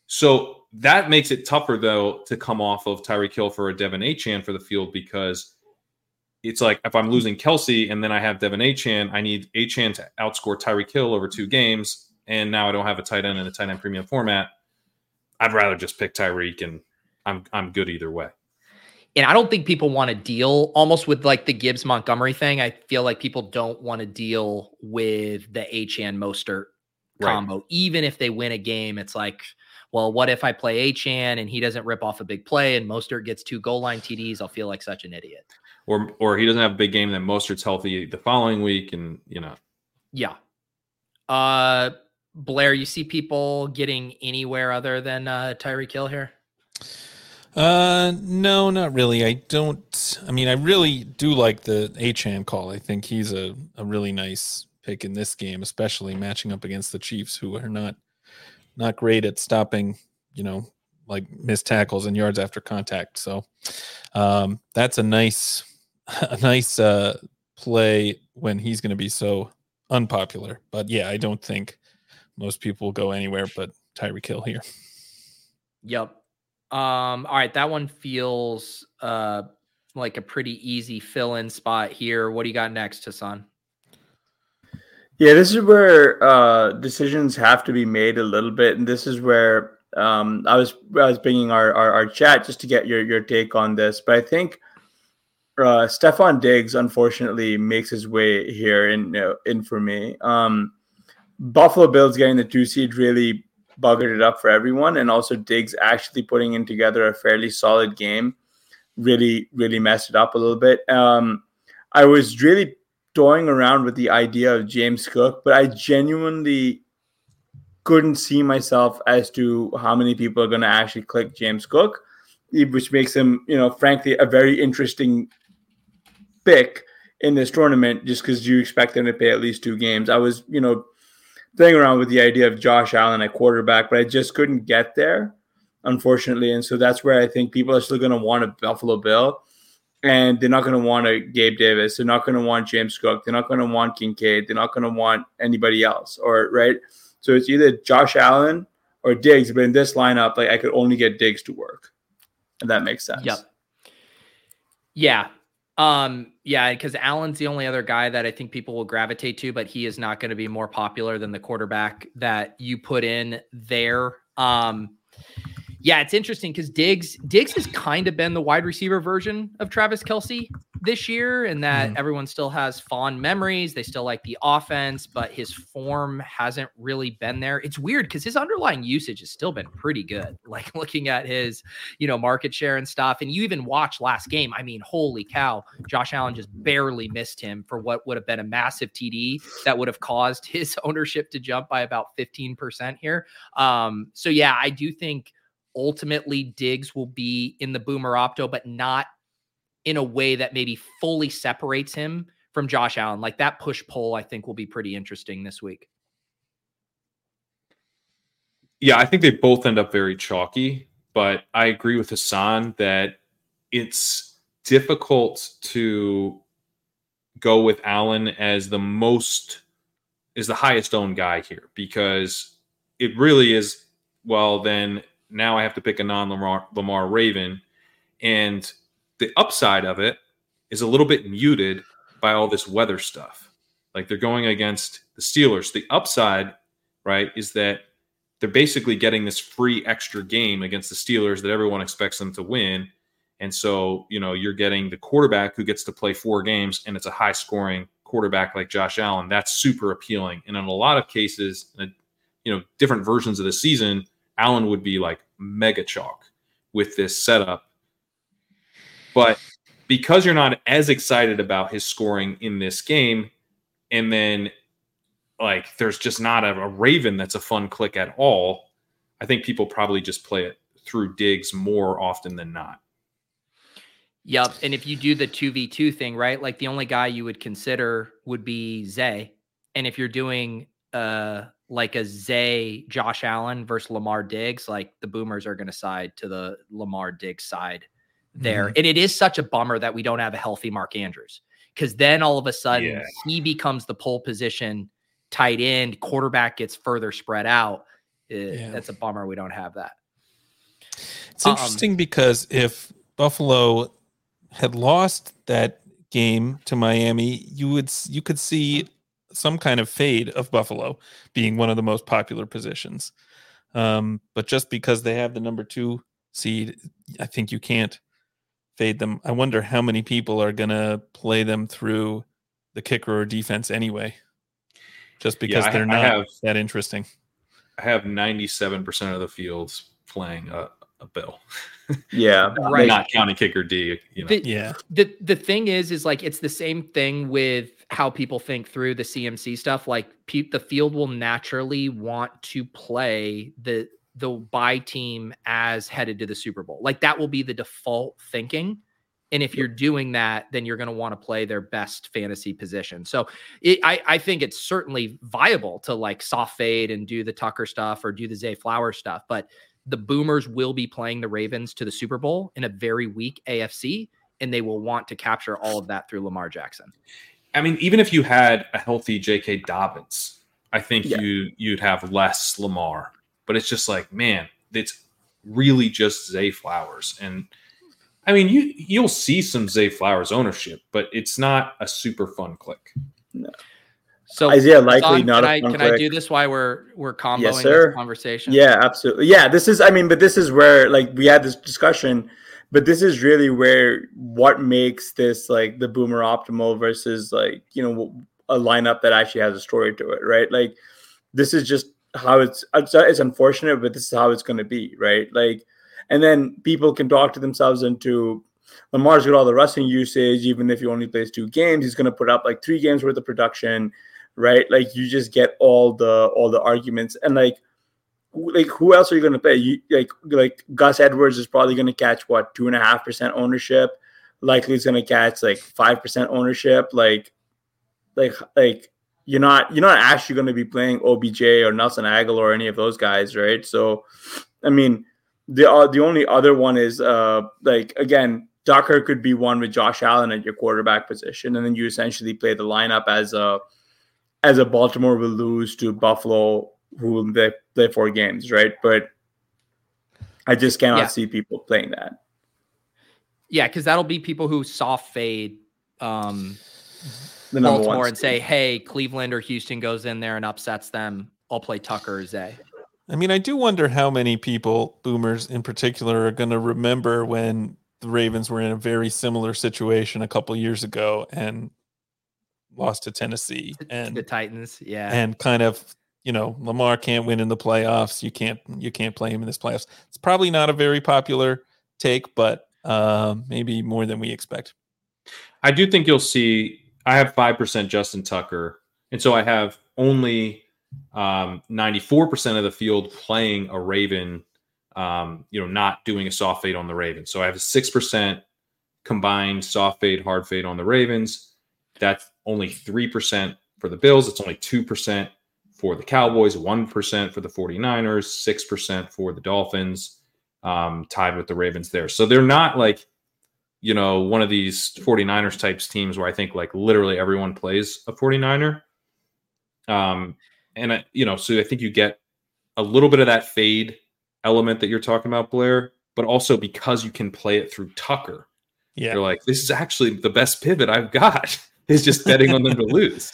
So that makes it tougher though to come off of Tyreek Hill for a De'Von Achane for the field because it's like if I'm losing Kelce and then I have De'Von Achane, I need Achane to outscore Tyreek Hill over two games, and now I don't have a tight end in a tight end premium format. I'd rather just pick Tyreek and I'm I'm good either way. And I don't think people want to deal almost with like the Gibbs Montgomery thing. I feel like people don't want to deal with the Achane Mostert Right. combo. Even if they win a game, it's like, well, what if I play Achane and he doesn't rip off a big play and Mostert gets two goal line TDs? I'll feel like such an idiot. Or or he doesn't have a big game, then Mostert's healthy the following week, and you know Yeah. Uh Blair, you see people getting anywhere other than uh Tyreek Hill here? Uh, no, not really. I don't. I mean, I really do like the Achane call. I think he's a, a really nice pick in this game, especially matching up against the Chiefs, who are not not great at stopping. You know, like missed tackles and yards after contact. So, um, that's a nice (laughs) a nice uh play when he's going to be so unpopular. But yeah, I don't think most people go anywhere but Tyreek Hill here. Yep. Um, all right, that one feels uh like a pretty easy fill-in spot here. What do you got next, Hasan? Yeah, this is where uh, decisions have to be made a little bit, and this is where um, I was I was bringing our, our our chat just to get your your take on this. But I think uh, Stefon Diggs unfortunately makes his way here in uh, in for me. Um, Buffalo Bills getting the two seed really buggered it up for everyone, and also Diggs actually putting in together a fairly solid game really really messed it up a little bit. Um, I was really toying around with the idea of James Cook, but I genuinely couldn't see myself as to how many people are going to actually click James Cook, which makes him, you know, frankly, a very interesting pick in this tournament just because you expect them to pay at least two games. I was, you know, playing around with the idea of Josh Allen at quarterback, but I just couldn't get there, unfortunately. And so that's where I think people are still going to want a Buffalo Bill and they're not going to want a Gabe Davis. They're not going to want James Cook. They're not going to want Kincaid. They're not going to want anybody else. Or right. So it's either Josh Allen or Diggs. But in this lineup, like I could only get Diggs to work, and that makes sense. Yep. Yeah. Um, yeah, because Allen's the only other guy that I think people will gravitate to, but he is not going to be more popular than the quarterback that you put in there. Um, yeah, it's interesting because Diggs Diggs has kind of been the wide receiver version of Travis Kelce this year, and that Mhm. everyone still has fond memories. They still like the offense, but his form hasn't really been there. It's weird because his underlying usage has still been pretty good. (laughs) Like looking at his, you know, market share and stuff. And you even watch last game. I mean, holy cow, Josh Allen just barely missed him for what would have been a massive TD that would have caused (laughs) his ownership to jump by about 15% here. Um, so yeah, I do think ultimately Diggs will be in the boomer opto, but not in a way that maybe fully separates him from Josh Allen. Like that push pull, I think will be pretty interesting this week. Yeah, I think they both end up very chalky, but I agree with Hasan that it's difficult to go with Allen as the most is the highest owned guy here because it really is well then now I have to pick a non Lamar, Lamar Raven and the upside of it is a little bit muted by all this weather stuff. Like they're going against the Steelers. The upside, right, is that they're basically getting this free extra game against the Steelers that everyone expects them to win. And so, you know, you're getting the quarterback who gets to play four games and it's a high scoring quarterback like Josh Allen. That's super appealing. And in a lot of cases, you know, different versions of the season, Allen would be like mega chalk with this setup. But because you're not as excited about his scoring in this game, and then like there's just not a, a Raven that's a fun click at all, I think people probably just play it through Diggs more often than not. Yep. And if you do the 2v2 thing, right? Like the only guy you would consider would be Zay. And if you're doing uh like a Zay Josh Allen versus Lamar Diggs, like the boomers are going to side to the Lamar Diggs side there. Mhm. And it is such a bummer that we don't have a healthy Mark Andrews because then all of a sudden Yeah. he becomes the pole position tight end, quarterback gets further spread out. Uh, Yeah. That's a bummer we don't have that. It's Um, interesting because if Buffalo had lost that game to Miami, you would you could see some kind of fade of Buffalo being one of the most popular positions. Um, but just because they have the number two seed, I think you can't fade them. I wonder how many people are gonna play them through the kicker or defense anyway, just because I- they're I not have- that interesting. I have 97% of the fields playing a, a bill, (laughs) Yeah. Right. not counting kicker D. You know, The- Yeah, the the thing is is like it's the same thing with how people think through the CMC stuff like pe- the field will naturally want to play the the buy team as headed to the Super Bowl. Like that will be the default thinking. And if you're doing that then you're going to want to play their best fantasy position. So it, I I think it's certainly viable to like soft fade and do the Tucker stuff or do the Zay Flower stuff but the Boomers will be playing the Ravens to the Super Bowl in a very weak AFC and they will want to capture all of that through Lamar Jackson. I mean, even if you had a healthy J.K. Dobbins, I think Yeah. you you'd have less Lamar. But it's just like, man, it's really just Zay Flowers, and I mean, you you'll see some Zay Flowers ownership, but it's not a super fun click. So Isaiah likely Hasan, not can a I fun can I do this while we're we're comboing Yes, sir. this conversation? Yeah, absolutely. Yeah, this is. I mean, but this is where like we had this discussion, but this is really where what makes this like the boomer optimal versus like you know a lineup that actually has a story to it, right? Like this is just how it's. It's, it's unfortunate, but this is how it's going to be, right? Like, and then people can talk to themselves into. Lamar's got all the rushing usage, even if he only plays two games, he's going to put up like three games worth of production, right? Like you just get all the all the arguments, and like like who else are you going to play? You like like Gus Edwards is probably going to catch what two and a half percent ownership. Likely he's going to catch like five percent ownership. Like like like you're not you're not actually going to be playing OBJ or Nelson Agholor or any of those guys, right? So, I mean, the uh, the only other one is uh like again. Tucker could be one with Josh Allen at your quarterback position, and then you essentially play the lineup as a as a Baltimore will lose to Buffalo, who will play, play four games, right? But I just cannot Yeah. see people playing that. Yeah, because that'll be people who soft fade um The number Baltimore one and say, hey, Cleveland or Houston goes in there and upsets them. I'll play Tucker or Zay. I mean, I do wonder how many people, boomers in particular, are going to remember when the Ravens were in a very similar situation a couple years ago and lost to Tennessee and the Titans. Yeah. and kind of you know Lamar can't win in the playoffs. You can't you can't play him in this playoffs. It's probably not a very popular take, but uh, maybe more than we expect. I do think you'll see. I have five percent Justin Tucker, and so I have only um, ninety-four percent of the field playing a Raven. Um, you know, not doing a soft fade on the Ravens. So I have a six percent combined soft fade, hard fade on the Ravens. That's only three percent for the Bills. It's only two percent for the Cowboys, one percent for the 49ers, six percent for the Dolphins, um, tied with the Ravens there. So they're not like you know, one of these 49ers types teams where I think like literally everyone plays a 49er. Um, and I, you know, so I think you get a little bit of that fade element that you're talking about, Blair, but also because you can play it through Tucker, Yeah, you're like, this is actually the best pivot I've got. (laughs) is just betting on them to lose.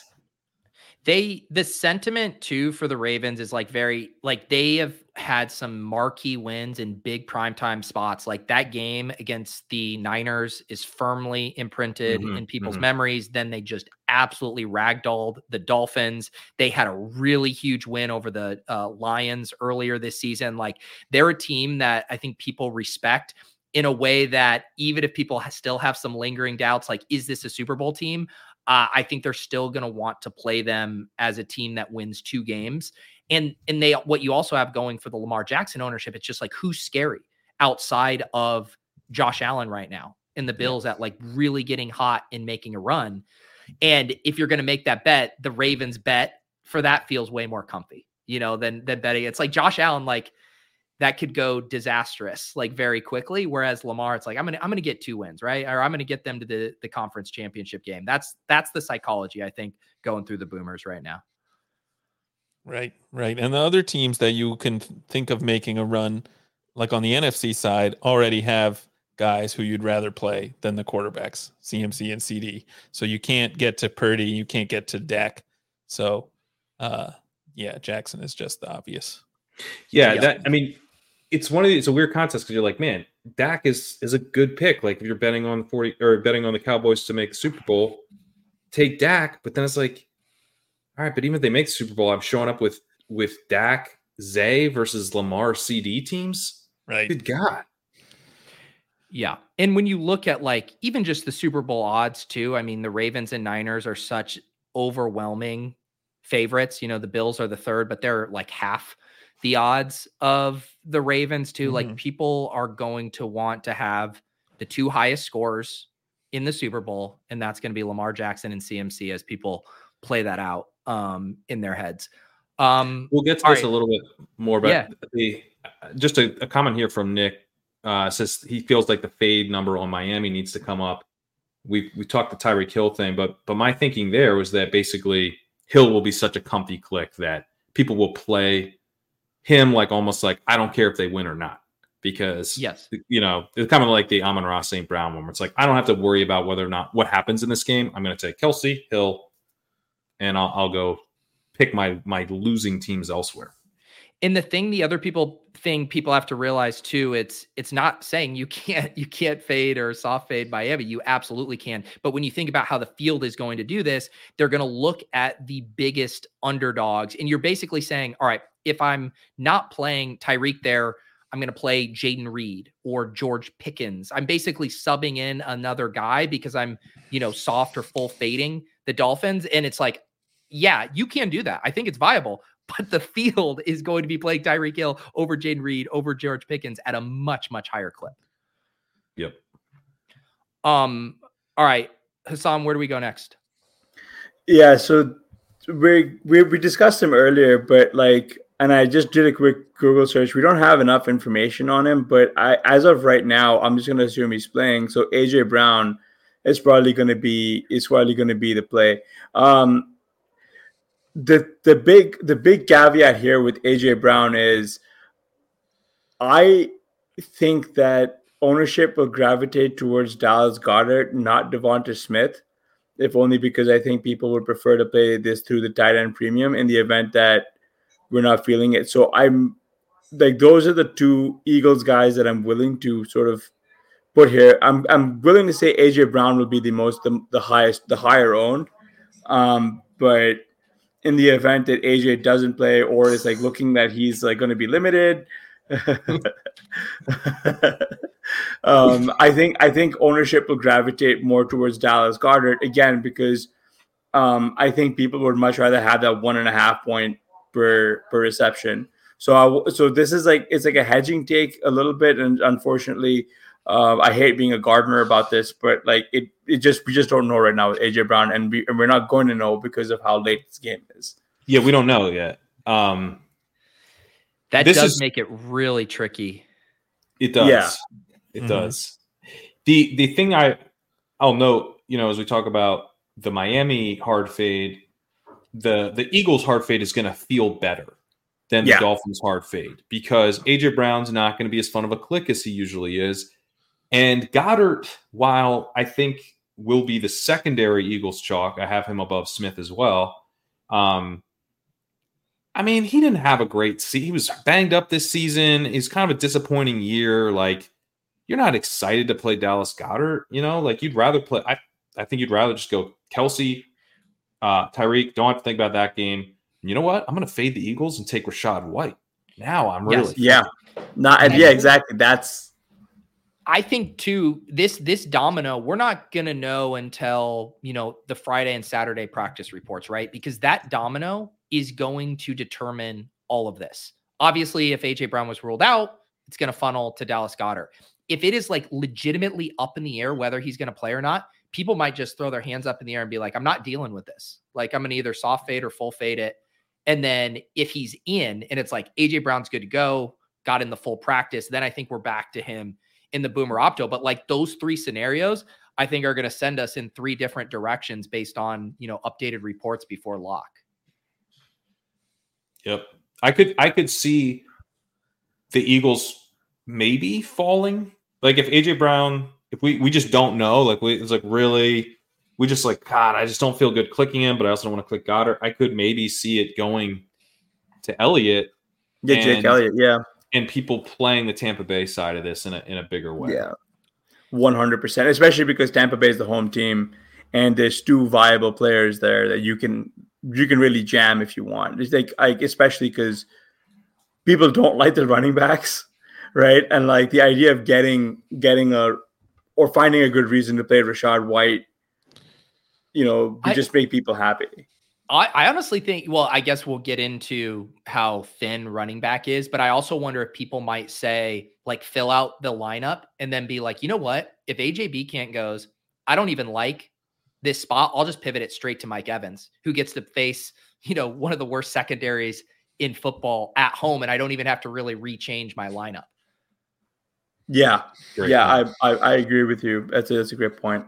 They the sentiment too for the Ravens is like very like they have had some marquee wins in big primetime spots. Like that game against the Niners is firmly imprinted Mhm, in people's mhm. memories. Then they just absolutely ragdolled the Dolphins. They had a really huge win over the uh, Lions earlier this season. Like they're a team that I think people respect in a way that even if people still have some lingering doubts, like, is this a Super Bowl team? Uh, I think they're still going to want to play them as a team that wins two games. And and they what you also have going for the Lamar Jackson ownership, it's just like who's scary outside of Josh Allen right now and the Bills at like really getting hot and making a run. And if you're going to make that bet, the Ravens bet for that feels way more comfy, you know, than than betting. It's like Josh Allen, like that could go disastrous like very quickly. Whereas Lamar, it's like I'm gonna I'm gonna get two wins, right? Or I'm gonna get them to the the conference championship game. That's that's the psychology I think going through the boomers right now. Right, right. And the other teams that you can think of making a run, like on the NFC side, already have guys who you'd rather play than the quarterbacks, CMC and CeeDee. So you can't get to Purdy, you can't get to Dak. So, uh, yeah, Jackson is just the obvious. Yeah, Yeah. that I mean, it's one of these. It's a weird contest because you're like, man, Dak is is a good pick. Like if you're betting on the forty or betting on the Cowboys to make the Super Bowl, take Dak. But then it's like, all right, but even if they make the Super Bowl, I'm showing up with with Dak, Zay versus Lamar CeeDee teams. Right. Good God. Yeah. And when you look at like even just the Super Bowl odds too, I mean, the Ravens and Niners are such overwhelming favorites. You know, the Bills are the third, but they're like half the odds of the Ravens too. Like people are going to want to have the two highest scores in the Super Bowl, and that's going to be Lamar Jackson and CMC as people play that out um in their heads. Um We'll get to this right. a little bit more, but Yeah. the just a, a comment here from Nick uh, says he feels like the fade number on Miami needs to come up. We we talked the Tyreek Hill thing, but but my thinking there was that basically Hill will be such a comfy click that people will play him like almost like I don't care if they win or not because yes. you know it's kind of like the Amon-Ra St. Brown one where it's like I don't have to worry about whether or not what happens in this game. I'm going to take Kelce Hill, and I'll, I'll go pick my my losing teams elsewhere. And the thing the other people thing people have to realize too it's it's not saying you can't (laughs) you can't fade or soft fade miami you absolutely can. But when you think about how the field is going to do this they're going to look at the biggest underdogs. And you're basically saying all right if i'm not playing tyreek there i'm going to play jayden reed or george pickens. I'm basically subbing in another guy because i'm you know soft or full fading the dolphins. And it's like yeah you can do that. I think it's viable but the field is going to be playing Tyreek Hill over Jayden Reed, over George Pickens at a much, much higher clip. Yep. Um, all right, Hasan, where do we go next? Yeah, so we we we discussed him earlier, but like, and I just did a quick Google search. We don't have enough information on him, but I, as of right now, I'm just gonna assume he's playing. So AJ Brown is probably gonna be is probably gonna be the play. Um, the the big the big caveat here with AJ Brown is, I think that ownership will gravitate towards Dallas Goedert, not Devonta Smith if only because I think people would prefer to play this through the tight end premium in the event that we're not feeling it. So I'm like those are the two Eagles guys that I'm willing to sort of put here. I'm I'm willing to say AJ Brown will be the most the, the highest the higher owned. Um, but in the event that AJ doesn't play or is like looking that he's like going to be limited, (laughs) um, I think I think ownership will gravitate more towards Dallas Goedert again because um, I think people would much rather have that one and a half point per per reception. So I so this is like it's like a hedging take a little bit, and unfortunately, uh, I hate being a gardener about this, but like it it just we just don't know right now with AJ Brown, and we and we're not going to know because of how late this game is. Yeah, we don't know yet. Um, That does is- make it really tricky. It does. Yeah. It Mhm. does. The the thing I I'll note, you know, as we talk about the Miami hard fade, the the Eagles hard fade is going to feel better than Yeah. the Dolphins hard fade because AJ Brown's not going to be as fun of a click as he usually is. And Goedert, while I think will be the secondary Eagles chalk. I have him above Smith as well. Um, I mean, he didn't have a great season. He was banged up this season. It's kind of a disappointing year. Like, you're not excited to play Dallas Goedert, you know? Like, you'd rather play. I, I think you'd rather just go Kelce, uh, Tyreek. Don't have to think about that game. You know what? I'm going to fade the Eagles and take Rachaad White. Now I'm really. Yes. Yeah. Not, yeah, exactly. That's I think too this this domino we're not going to know until, you know, the Friday and Saturday practice reports, right? Because that domino is going to determine all of this. Obviously, if AJ Brown was ruled out, it's going to funnel to Dallas Goedert. If it is like legitimately up in the air whether he's going to play or not, people might just throw their hands up in the air and be like, I'm not dealing with this. Like I'm going to either soft fade or full fade it. And then if he's in and it's like AJ Brown's good to go, got in the full practice, then I think we're back to him in the boomer opto. But like those three scenarios, I think are going to send us in three different directions based on, you know, updated reports before lock. Yep. I could I could see the Eagles maybe falling. Like if AJ Brown, if we we just don't know, like we it's like really we just like God, I just don't feel good clicking him, but I also don't want to click Goedert. I could maybe see it going to Elliott. Yeah, Jake Elliott, yeah and people playing the Tampa Bay side of this in a in a bigger way. Yeah, one hundred percent. Especially because Tampa Bay is the home team, and there's two viable players there that you can you can really jam if you want. It's like like especially because people don't like the running backs, right? And like the idea of getting getting a or finding a good reason to play Rachaad White, you know, I, just make people happy. I, I honestly think, well, I guess we'll get into how thin running back is, but I also wonder if people might say, like, fill out the lineup and then be like, you know what? If AJ Can't goes, I don't even like this spot. I'll just pivot it straight to Mike Evans, who gets to face, you know, one of the worst secondaries in football at home. And I don't even have to really rechange my lineup. Yeah. Great yeah. I, I, I, agree with you. That's a, that's a great point.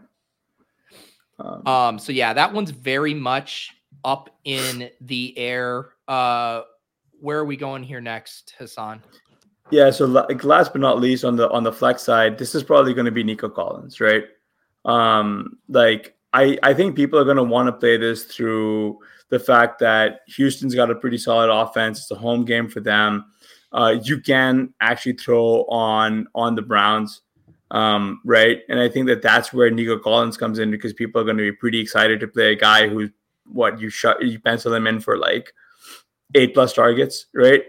Um, um, so yeah, that one's very much up in the air. Uh, where are we going here next, Hasan? Yeah, so last but not least on the on the flex side, this is probably going to be Nico Collins, right? Um, like I I think people are going to want to play this through the fact that Houston's got a pretty solid offense. It's a home game for them. Uh, you can actually throw on on the Browns, um, right? And I think that that's where Nico Collins comes in because people are going to be pretty excited to play a guy who's what you shut you pencil them in for like eight plus targets, right?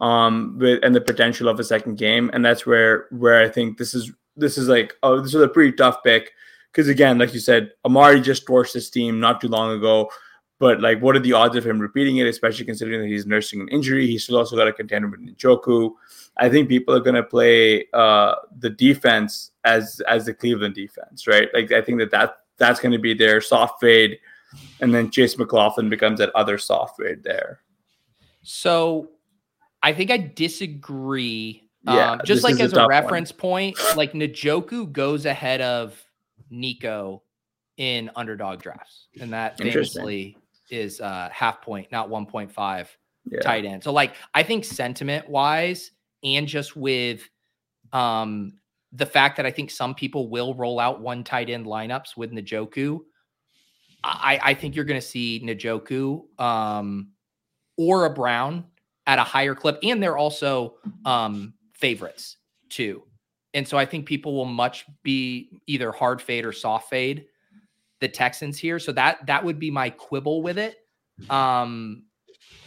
Um, with and the potential of a second game, and that's where where I think this is this is like oh this is a pretty tough pick because again, like you said, Amari just torched his team not too long ago. But like, what are the odds of him repeating it? Especially considering that he's nursing an injury, he's still also got a contender with Njoku. I think people are going to play uh, the defense as as the Cleveland defense, right? Like, I think that that that's going to be their soft fade and then Chase McLaughlin becomes that other software there. So I think I disagree. Yeah, um, just like as a, a reference one. point, like Njoku goes ahead of Nico in underdog drafts, and that famously is uh, half point, not 1.5 yeah. tight end. So, like, I think sentiment wise, and just with um, the fact that I think some people will roll out one tight end lineups with Njoku I, I think you're going to see Njoku um, or a Brown at a higher clip, and they're also um, favorites too. And so I think people will much be either hard fade or soft fade the Texans here. So that that would be my quibble with it. Um,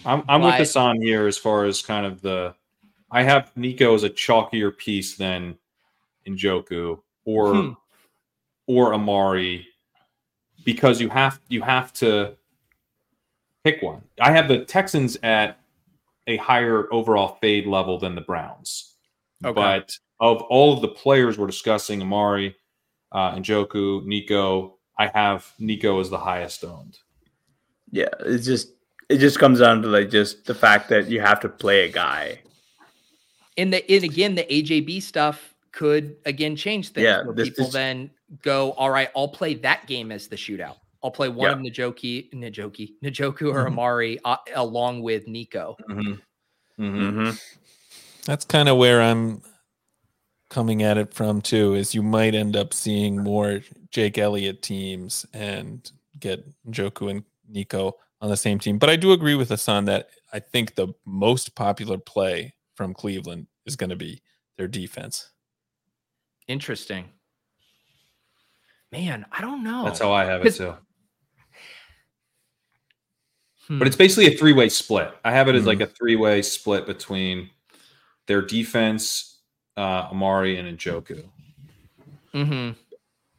I'm I'm but, with Hasan here as far as kind of the. I have Nico as a chalkier piece than Njoku or hmm. or Amari because you have you have to pick one. I have the Texans at a higher overall fade level than the Browns. Okay. But of all of the players we're discussing, Amari, uh, Njoku, Nico, I have Nico as the highest owned. Yeah, it's just it just comes down to like just the fact that you have to play a guy. And the and again the AJB stuff could again change things. Yeah, this, people this, then go, all right, I'll play that game as the shootout. I'll play one yeah. of Najoki, Najoki, Njoku or mm-hmm. Amari uh, along with Nico. Mm-hmm. Mm-hmm. That's kind of where I'm coming at it from too is you might end up seeing more Jake Elliott teams and get Joku and Nico on the same team. But I do agree with Hasan that I think the most popular play from Cleveland is going to be their defense. Interesting. Man, I don't know. That's how I have it 'Cause- too. Hmm. But it's basically a three way split. I have it as like a three way split between their defense, uh, Amari, and Njoku. Mhm.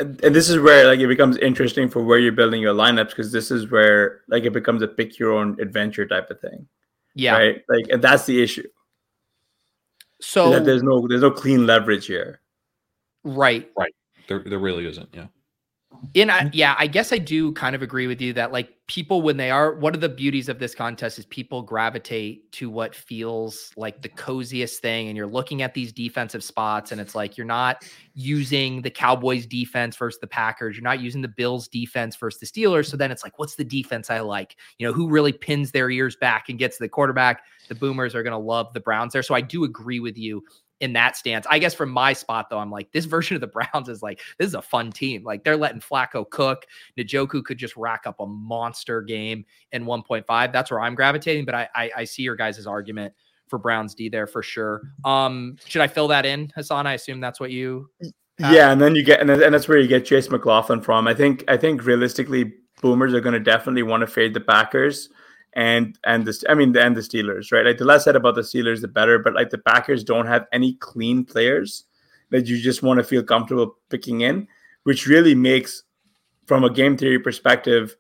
and and this is where like it becomes interesting for where you're building your lineups because this is where like it becomes a pick your own adventure type of thing, Yeah. right? Like, and that's the issue. So that there's no there's no clean leverage here. Right. Right. There, there really isn't. Yeah. And I, mm. yeah, I guess I do kind of agree with you that like people when they are one of the beauties of this contest is people gravitate to what feels like the coziest thing and you're looking at these defensive spots and it's like you're not using the Cowboys defense versus the Packers, you're not using the Bills defense versus the Steelers, so then it's like what's the defense I like? You know, who really pins their ears back and gets the quarterback? The Boomers are going to love the Browns there. So I do agree with you in that stance. I guess from my spot though, I'm like this version of the Browns is like this is a fun team. Like they're letting Flacco cook. Njoku could just rack up a monster game in 1.5. That's where I'm gravitating. But I I, I see your guys' argument for Browns D there for sure. Um, should I fill that in, Hasan? I assume that's what you. Uh, yeah, and then you get and, then, and that's where you get Chase McLaughlin from. I think I think realistically, Boomers are going to definitely want to fade the Packers and and the I mean the and the Steelers, right? Like the less said about the Steelers, the better. But like the Packers don't have any clean players that you just want to feel comfortable picking in, which really makes, from a game theory perspective,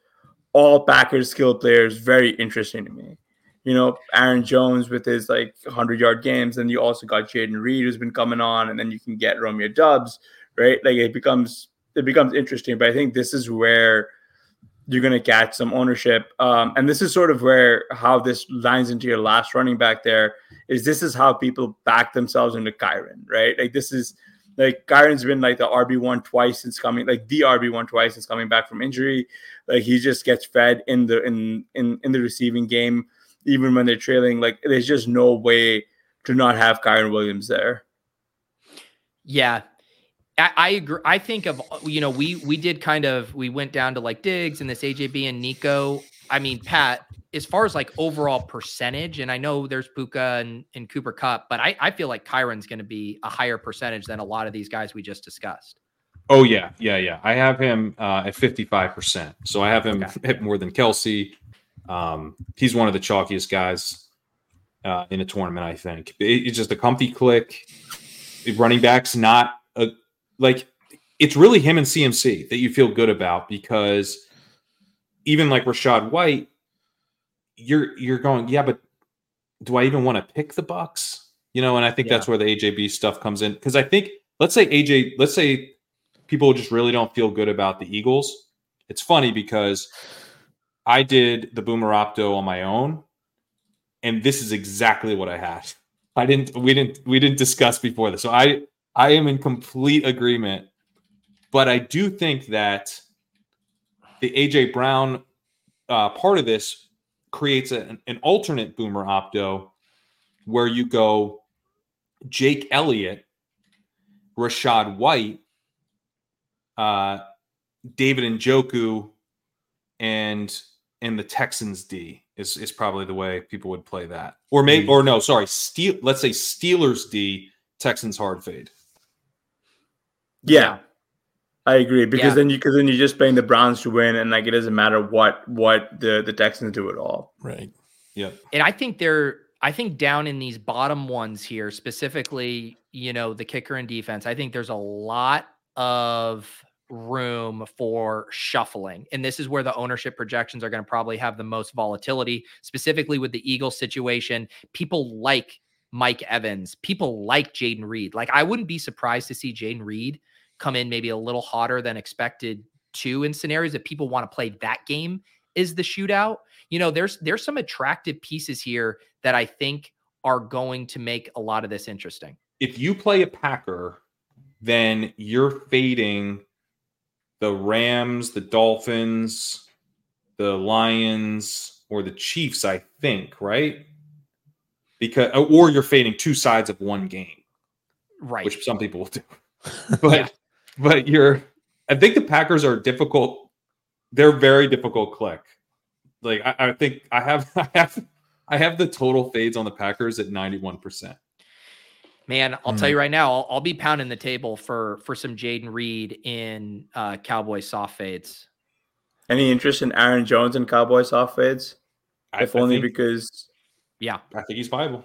all Packers skill players very interesting to me. You know, Aaron Jones with his like 100 yard games, and you also got Jayden Reed who's been coming on, and then you can get Romeo Doubs, right? Like it becomes it becomes interesting. But I think this is where you're going to catch some ownership, um, and this is sort of where how this lines into your last running back. There is this is how people back themselves into Kyren, right? Like this is like Kyren's been like the RB one twice since coming, like the RB one twice since coming back from injury. Like he just gets fed in the in in in the receiving game, even when they're trailing. Like there's just no way to not have Kyren Williams there. Yeah, I, I agree. I think of you know we we did kind of we went down to like Diggs and this AJB and Nico. I mean Pat, as far as like overall percentage, and I know there's Puka and, and Cooper Kupp, but I, I feel like Kyren's going to be a higher percentage than a lot of these guys we just discussed. Oh yeah, yeah, yeah. I have him uh, at fifty five percent, so I have him Okay. hit more than Kelce. Um, he's one of the chalkiest guys uh, in the tournament. I think It- it's just a comfy click. Running backs not a like. It's really him and CMC that you feel good about because even like Rachaad White, you're you're going yeah, but do I even want to pick the Bucs? You know, and I think Yeah. that's where the AJB stuff comes in because I think let's say AJ, let's say people just really don't feel good about the Eagles. It's funny because I did the Boomer Opto on my own, and this is exactly what I had. I didn't we didn't we didn't discuss before this. So I I am in complete agreement. But I do think that the AJ Brown uh, part of this creates a- an, an alternate Boomer Opto where you go Jake Elliott, Rachaad White, uh, David Njoku, and and the Texans D is is probably the way people would play that. Or maybe or no, sorry, Steel. Let's say Steelers D, Texans hard fade. Yeah. I agree because Yeah. then you because then you're just playing the Browns to win, and like it doesn't matter what what the the Texans do at all. Right. Yeah. And I think they're I think down in these bottom ones here, specifically, you know, the kicker and defense, I think there's a lot of room for shuffling. And this is where the ownership projections are going to probably have the most volatility, specifically with the Eagles situation. People like Mike Evans, people like Jayden Reed. Like, I wouldn't be surprised to see Jayden Reed come in maybe a little hotter than expected too in scenarios that people want to play that game is the shootout you know there's there's some attractive pieces here that i think are going to make a lot of this interesting If you play a Packer, then you're fading the Rams, the Dolphins, the Lions, or the Chiefs, I think, right? Because or you're fading two sides of one game. Right. which some people will do. (laughs) but Yeah. But you're I think the Packers are difficult. They're very difficult click. Like I, I think I have (laughs) I have I have the total fades on the Packers at 91%. Man, I'll tell you right now, I'll, I'll be pounding the table for for some Jayden Reed in uh, Cowboy soft fades. Any interest in Aaron Jones and Cowboy soft fades? I, If I only think, because Yeah, I think he's viable.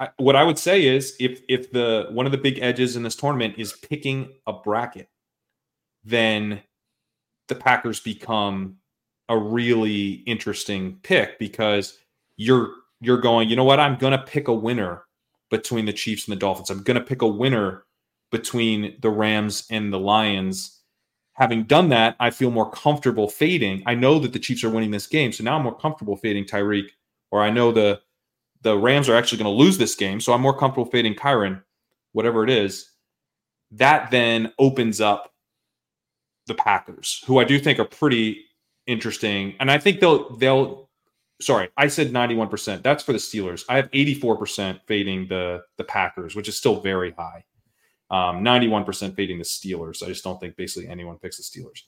I, what I would say is if if the one of the big edges in this tournament is picking a bracket, then the Packers become a really interesting pick because you're you're going, you know what? I'm to pick a winner between the Chiefs and the Dolphins. I'm to pick a winner between the Rams and the Lions. Having done that, I feel more comfortable fading. I know that the Chiefs are winning this game, so now I'm more comfortable fading Tyreek, or I know the the Rams are actually going to lose this game, so I'm more comfortable fading Kyren, whatever it is. That then opens up the Packers, who I do think are pretty interesting, and I think they'll they'll. Sorry, I said 91%. That's for the Steelers. I have 84% fading the the Packers, which is still very high. Um, 91% fading the Steelers. I just don't think basically anyone picks the Steelers.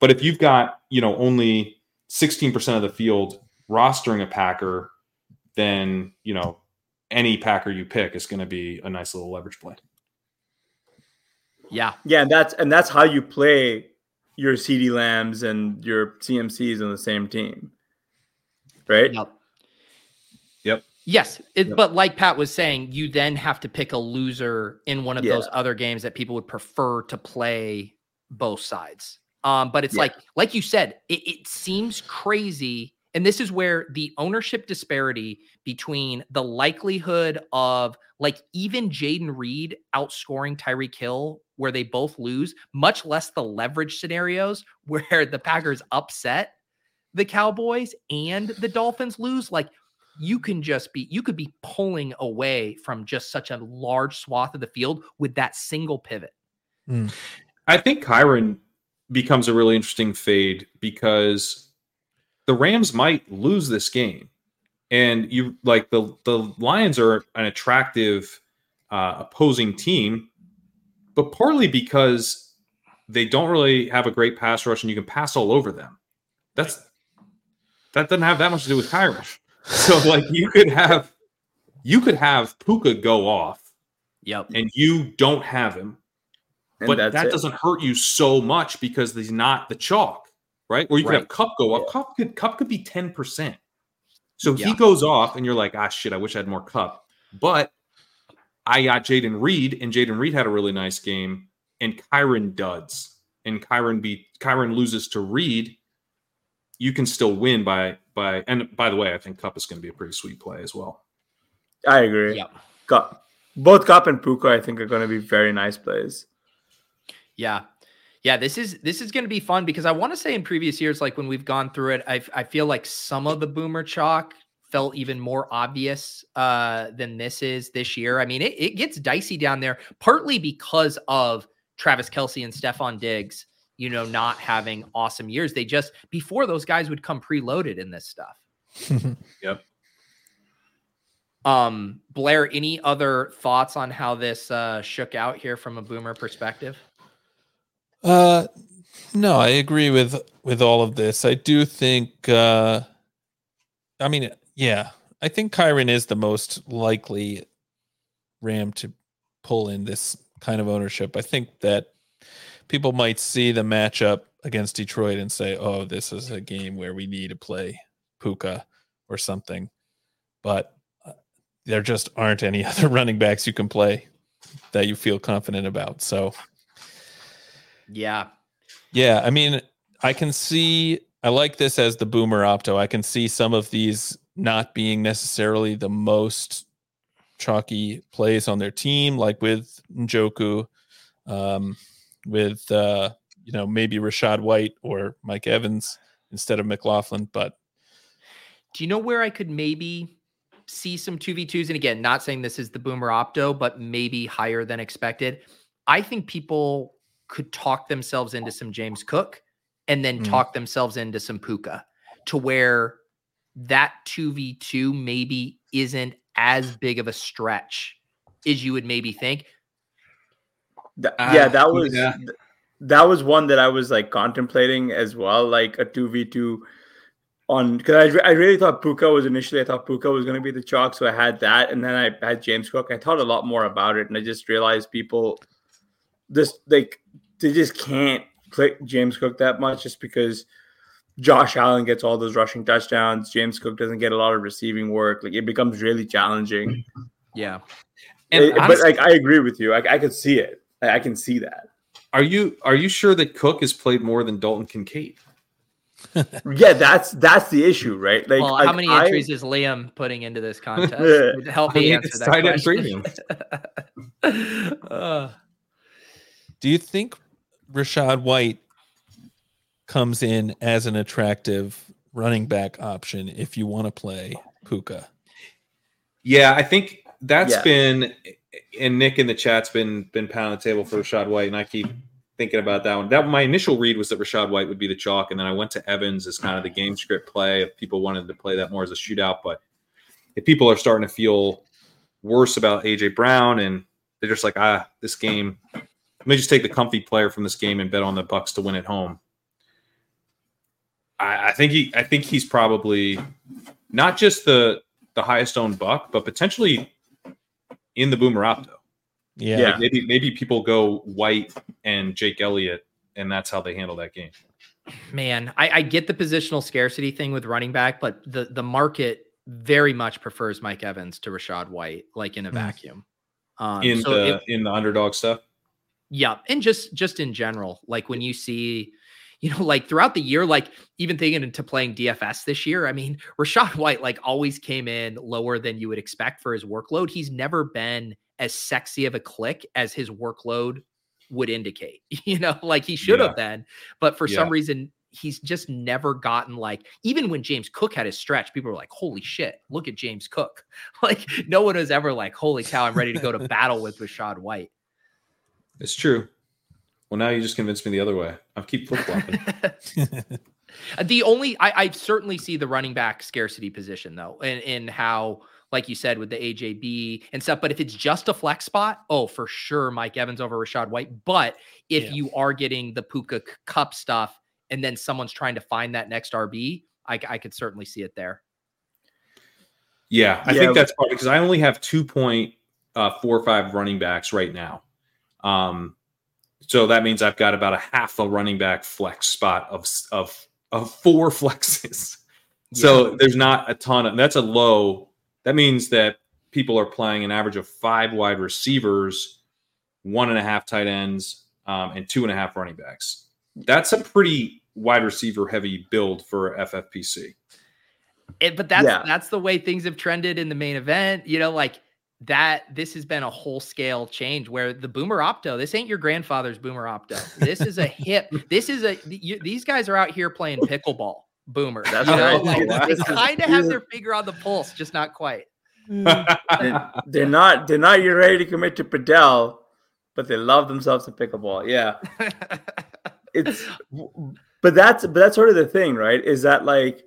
But if you've got, you know, only 16% of the field rostering a Packer, then, you know, any Packer you pick is going to be a nice little leverage play. yeah, yeah, and that's and that's how you play your CeeDee Lambs and your CMCs on the same team, right? Yep. Yep. Yes, it, Yep. but like Pat was saying, you then have to pick a loser in one of Yeah. those other games that people would prefer to play both sides. Um, but it's Yeah. like, like you said, it, it seems crazy, and this is where the ownership disparity between the likelihood of like even Jayden Reed outscoring Tyreek Hill, where they both lose, much less the leverage scenarios (laughs) where the Packers upset the Cowboys and the Dolphins lose. Like you can just be you could be pulling away from just such a large swath of the field with that single pivot. Mm. I think Kyren becomes a really interesting fade because the Rams might lose this game. And you like the the Lions are an attractive uh, opposing team, but partly because they don't really have a great pass rush and you can pass all over them. That's that doesn't have that much to do with Kyren. (laughs) So like you could have you could have Puka go off Yep. and you don't have him And but that it. doesn't hurt you so much because he's not the chalk, right? Or you could Right. have Kupp go up. Yeah. Kupp could Kupp could be ten percent. So Yeah. he goes off, and you're like, ah, shit, I wish I had more Kupp. But I got Jayden Reed, and Jayden Reed had a really nice game, and Kyren duds, and Kyren be Kyren loses to Reed. You can still win by by. And by the way, I think Kupp is going to be a pretty sweet play as well. I agree. Yeah, Kupp. Both Kupp and Puka, I think, are going to be very nice plays. Yeah. Yeah, this is this is going to be fun because I want to say in previous years, like when we've gone through it, I I feel like some of the boomer chalk felt even more obvious uh, than this is this year. I mean, it, it gets dicey down there, partly because of Travis Kelce and Stefon Diggs, you know, not having awesome years. They just before those guys would come preloaded in this stuff. (laughs) Yep. Um, Blair, any other thoughts on how this uh, shook out here from a boomer perspective? Uh, no, I agree with with all of this. I do think. Uh, I mean, yeah, I think Kyren is the most likely Ram to pull in this kind of ownership. I think that people might see the matchup against Detroit and say, "Oh, this is a game where we need to play Puka or something," but uh, there just aren't any (laughs) other running backs you can play that you feel confident about. So. Yeah, Yeah, I mean, I can see. I like this as the boomer opto. I can see some of these not being necessarily the most chalky plays on their team, like with Njoku, um, with uh, you know maybe Rachaad White or Mike Evans instead of McLaughlin. But Do you know where I could maybe see some 2v2s? And again, not saying this is the boomer opto, but maybe higher than expected. I think people could talk themselves into some James Cook and then Mm. talk themselves into some Puka to where that 2v2 maybe isn't as big of a stretch as you would maybe think. Th- Ah, yeah, that was yeah. th- that was one that I was like contemplating as well, like a two v two on because I, I really thought Puka was initially I thought Puka was going to be the chalk, so I had that, and then I had James Cook. I thought a lot more about it, and I just realized people this like they just can't click James Cook that much just because Josh Allen gets all those rushing touchdowns. James Cook doesn't get a lot of receiving work. Like it becomes really challenging. Yeah. And It- but like I agree with you. I, I could see it. I, I can see that. are you are you sure that Cook has played more than Dalton Kincaid? (laughs) Yeah, that's that's the issue, right? Like, well, like, how many I- entries is Liam putting into this contest? (laughs) Yeah. Help I me mean, answer that question. (laughs) Uh, Do you think Rachaad White comes in as an attractive running back option if you want to play Puka? Yeah, I think that's Yeah. been and Nick in the chat's been been pounding the table for Rachaad White, and I keep thinking about that one. That my initial read was that Rachaad White would be the chalk, and then I went to Evans as kind of the game script play if people wanted to play that more as a shootout. But if people are starting to feel worse about AJ Brown and they're just like, ah, this game, let me just take the comfy player from this game and bet on the Bucs to win at home. I, I think he, I think he's probably not just the the highest owned buck, but potentially in the Boomer Opto. Yeah. Yeah. Like maybe maybe people go White and Jake Elliott, and that's how they handle that game. man, I, I get the positional scarcity thing with running back, but the the market very much prefers Mike Evans to Rachaad White, like in a Mm. vacuum. Um, in so the it- in the underdog stuff. Yeah, and just just in general, like when you see, you know, like throughout the year, like even thinking into playing DFS this year, I mean, (laughs) Rachaad White like always came in lower than you would expect for his workload. He's never been as sexy of a click as his workload would indicate. (laughs) You know, like he should have been, but for some reason he's just never gotten like even when James Cook had his stretch, people were like, "Holy shit, look at James Cook!" (laughs) Like no one was ever like, "Holy cow, I'm ready to go to battle with Rachaad White." It's true. Well, now you just convinced me the other way. I keep flip flopping. (laughs) (laughs) The only I, I certainly see the running back scarcity position though, in, in how, like you said, with the AJB and stuff. But if it's just a flex spot, oh, for sure, Mike Evans over Rachaad White. But if Yeah. you are getting the Puka Kupp stuff, and then someone's trying to find that next RB, I, I could certainly see it there. yeah, I Yeah. think that's part because I only have two point uh, four five running backs right now. Um, so that means I've got about a half a running back flex spot of of of four (laughs) flexes. So there's not a ton of that's a low. That means that people are playing an average of five wide receivers, one and a half tight ends, um, and two and a half running backs. That's a pretty wide receiver heavy build for FFPC. It, but that's Yeah. that's the way things have trended in the main event. You know, like that. This has been a whole scale change where the Boomer Opto. This ain't your grandfather's Boomer Opto. This is a hip. This is a. You, these guys are out here playing pickleball. Boomer. That's you know? right. Like, they kind of have their finger on the pulse, just not quite. they're, they're not they're not yet ready to commit to Padel, but they love themselves a pickleball. Yeah, (laughs) it's but that's but that's sort of the thing, right? Is that like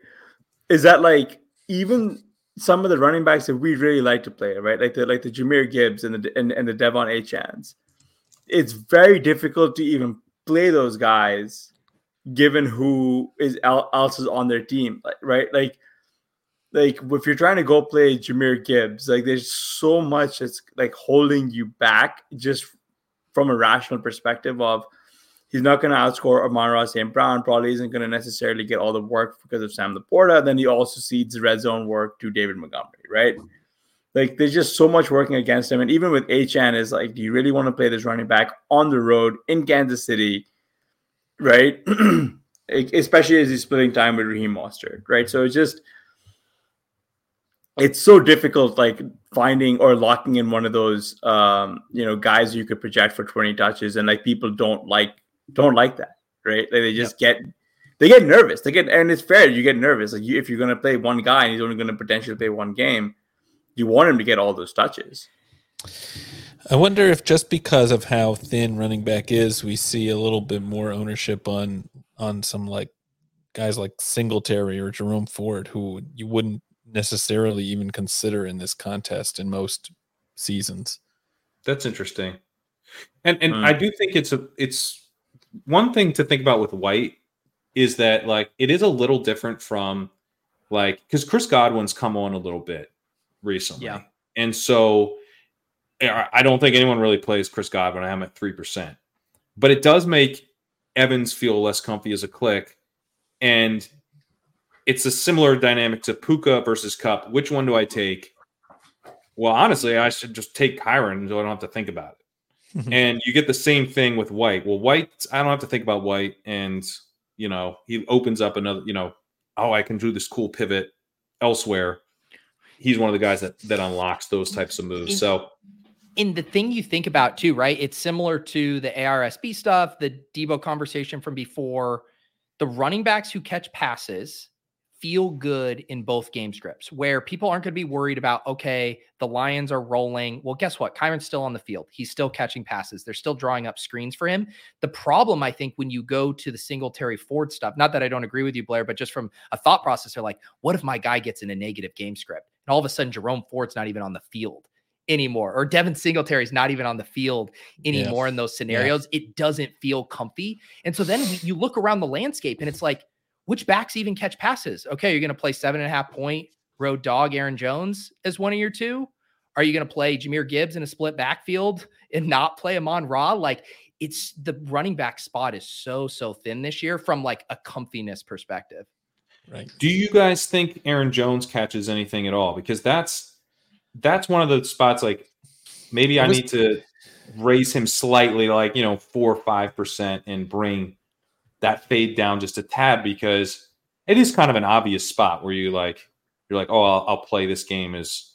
is that like even some of the running backs that we really like to play, right? Like the like the Jahmyr Gibbs and the and, and the De'Von Achanes. It's very difficult to even play those guys given who is el- else is on their team, right? Like like if you're trying to go play Jahmyr Gibbs, like there's so much that's like holding you back just from a rational perspective of he's not going to outscore Amon St. Brown, probably isn't going to necessarily get all the work because of Sam LaPorta. Then he also cedes red zone work to David Montgomery, right? Like there's just so much working against him. And even with HN is like, do you really want to play this running back on the road in Kansas City? Right. (clears throat) Especially as he's splitting time with Raheem Mostert, right? So it's just it's so difficult like finding or locking in one of those um you know guys you could project for 20 touches and like people don't like don't like that right like they just get they get nervous they get and it's fair you get nervous like you, if you're going to play one guy and he's only going to potentially play one game you want him to get all those touches I wonder if just because of how thin running back is, we see a little bit more ownership on on some like guys like Singletary or Jerome Ford, who you wouldn't necessarily even consider in this contest in most seasons. That's interesting. And and Mm. I do think it's a it's one thing to think about with White is that like it is a little different from like because Chris Godwin's come on a little bit recently. Yeah. And so I don't think anyone really plays Chris Godwin. I'm at three percent. But it does make Evans feel less comfy as a click. And it's a similar dynamic to Puka versus Cup. Which one do I take? Well, honestly, I should just take Kyren so I don't have to think about it. Mm-hmm. and you get the same thing with White. Well, White, I don't have to think about White, and you know he opens up another. You know, oh, I can do this cool pivot elsewhere. He's one of the guys that that unlocks those mm-hmm. types of moves. So in the thing you think about too, right? It's similar to the ARSB stuff, the Deebo conversation from before. The running backs who catch passes feel good in both game scripts where people aren't going to be worried about, okay, the Lions are rolling. Well, guess what? Kyren's still on the field. He's still catching passes. They're still drawing up screens for him. The problem, I think, when you go to the Singletary Ford stuff, not that I don't agree with you, Blair, but just from a thought process, they're like, what if my guy gets in a negative game script? And all of a sudden, Jerome Ford's not even on the field anymore, or Devin Singletary's not even on the field anymore in those scenarios. It doesn't feel comfy. And so then you look around the landscape and it's like, which backs even catch passes? Okay, you're going to play seven and a half point road dog Aaron Jones as one of your two. Are you going to play Jahmyr Gibbs in a split backfield and not play Amon-Ra? Like it's the running back spot is so so thin this year from like a comfiness perspective. Right. Do you guys think Aaron Jones catches anything at all? Because that's that's one of the spots like maybe I was- need to raise him slightly, like you know, four or five percent, and bring that fade down just a tad because it is kind of an obvious spot where you like you're like, oh, I'll, I'll play this game as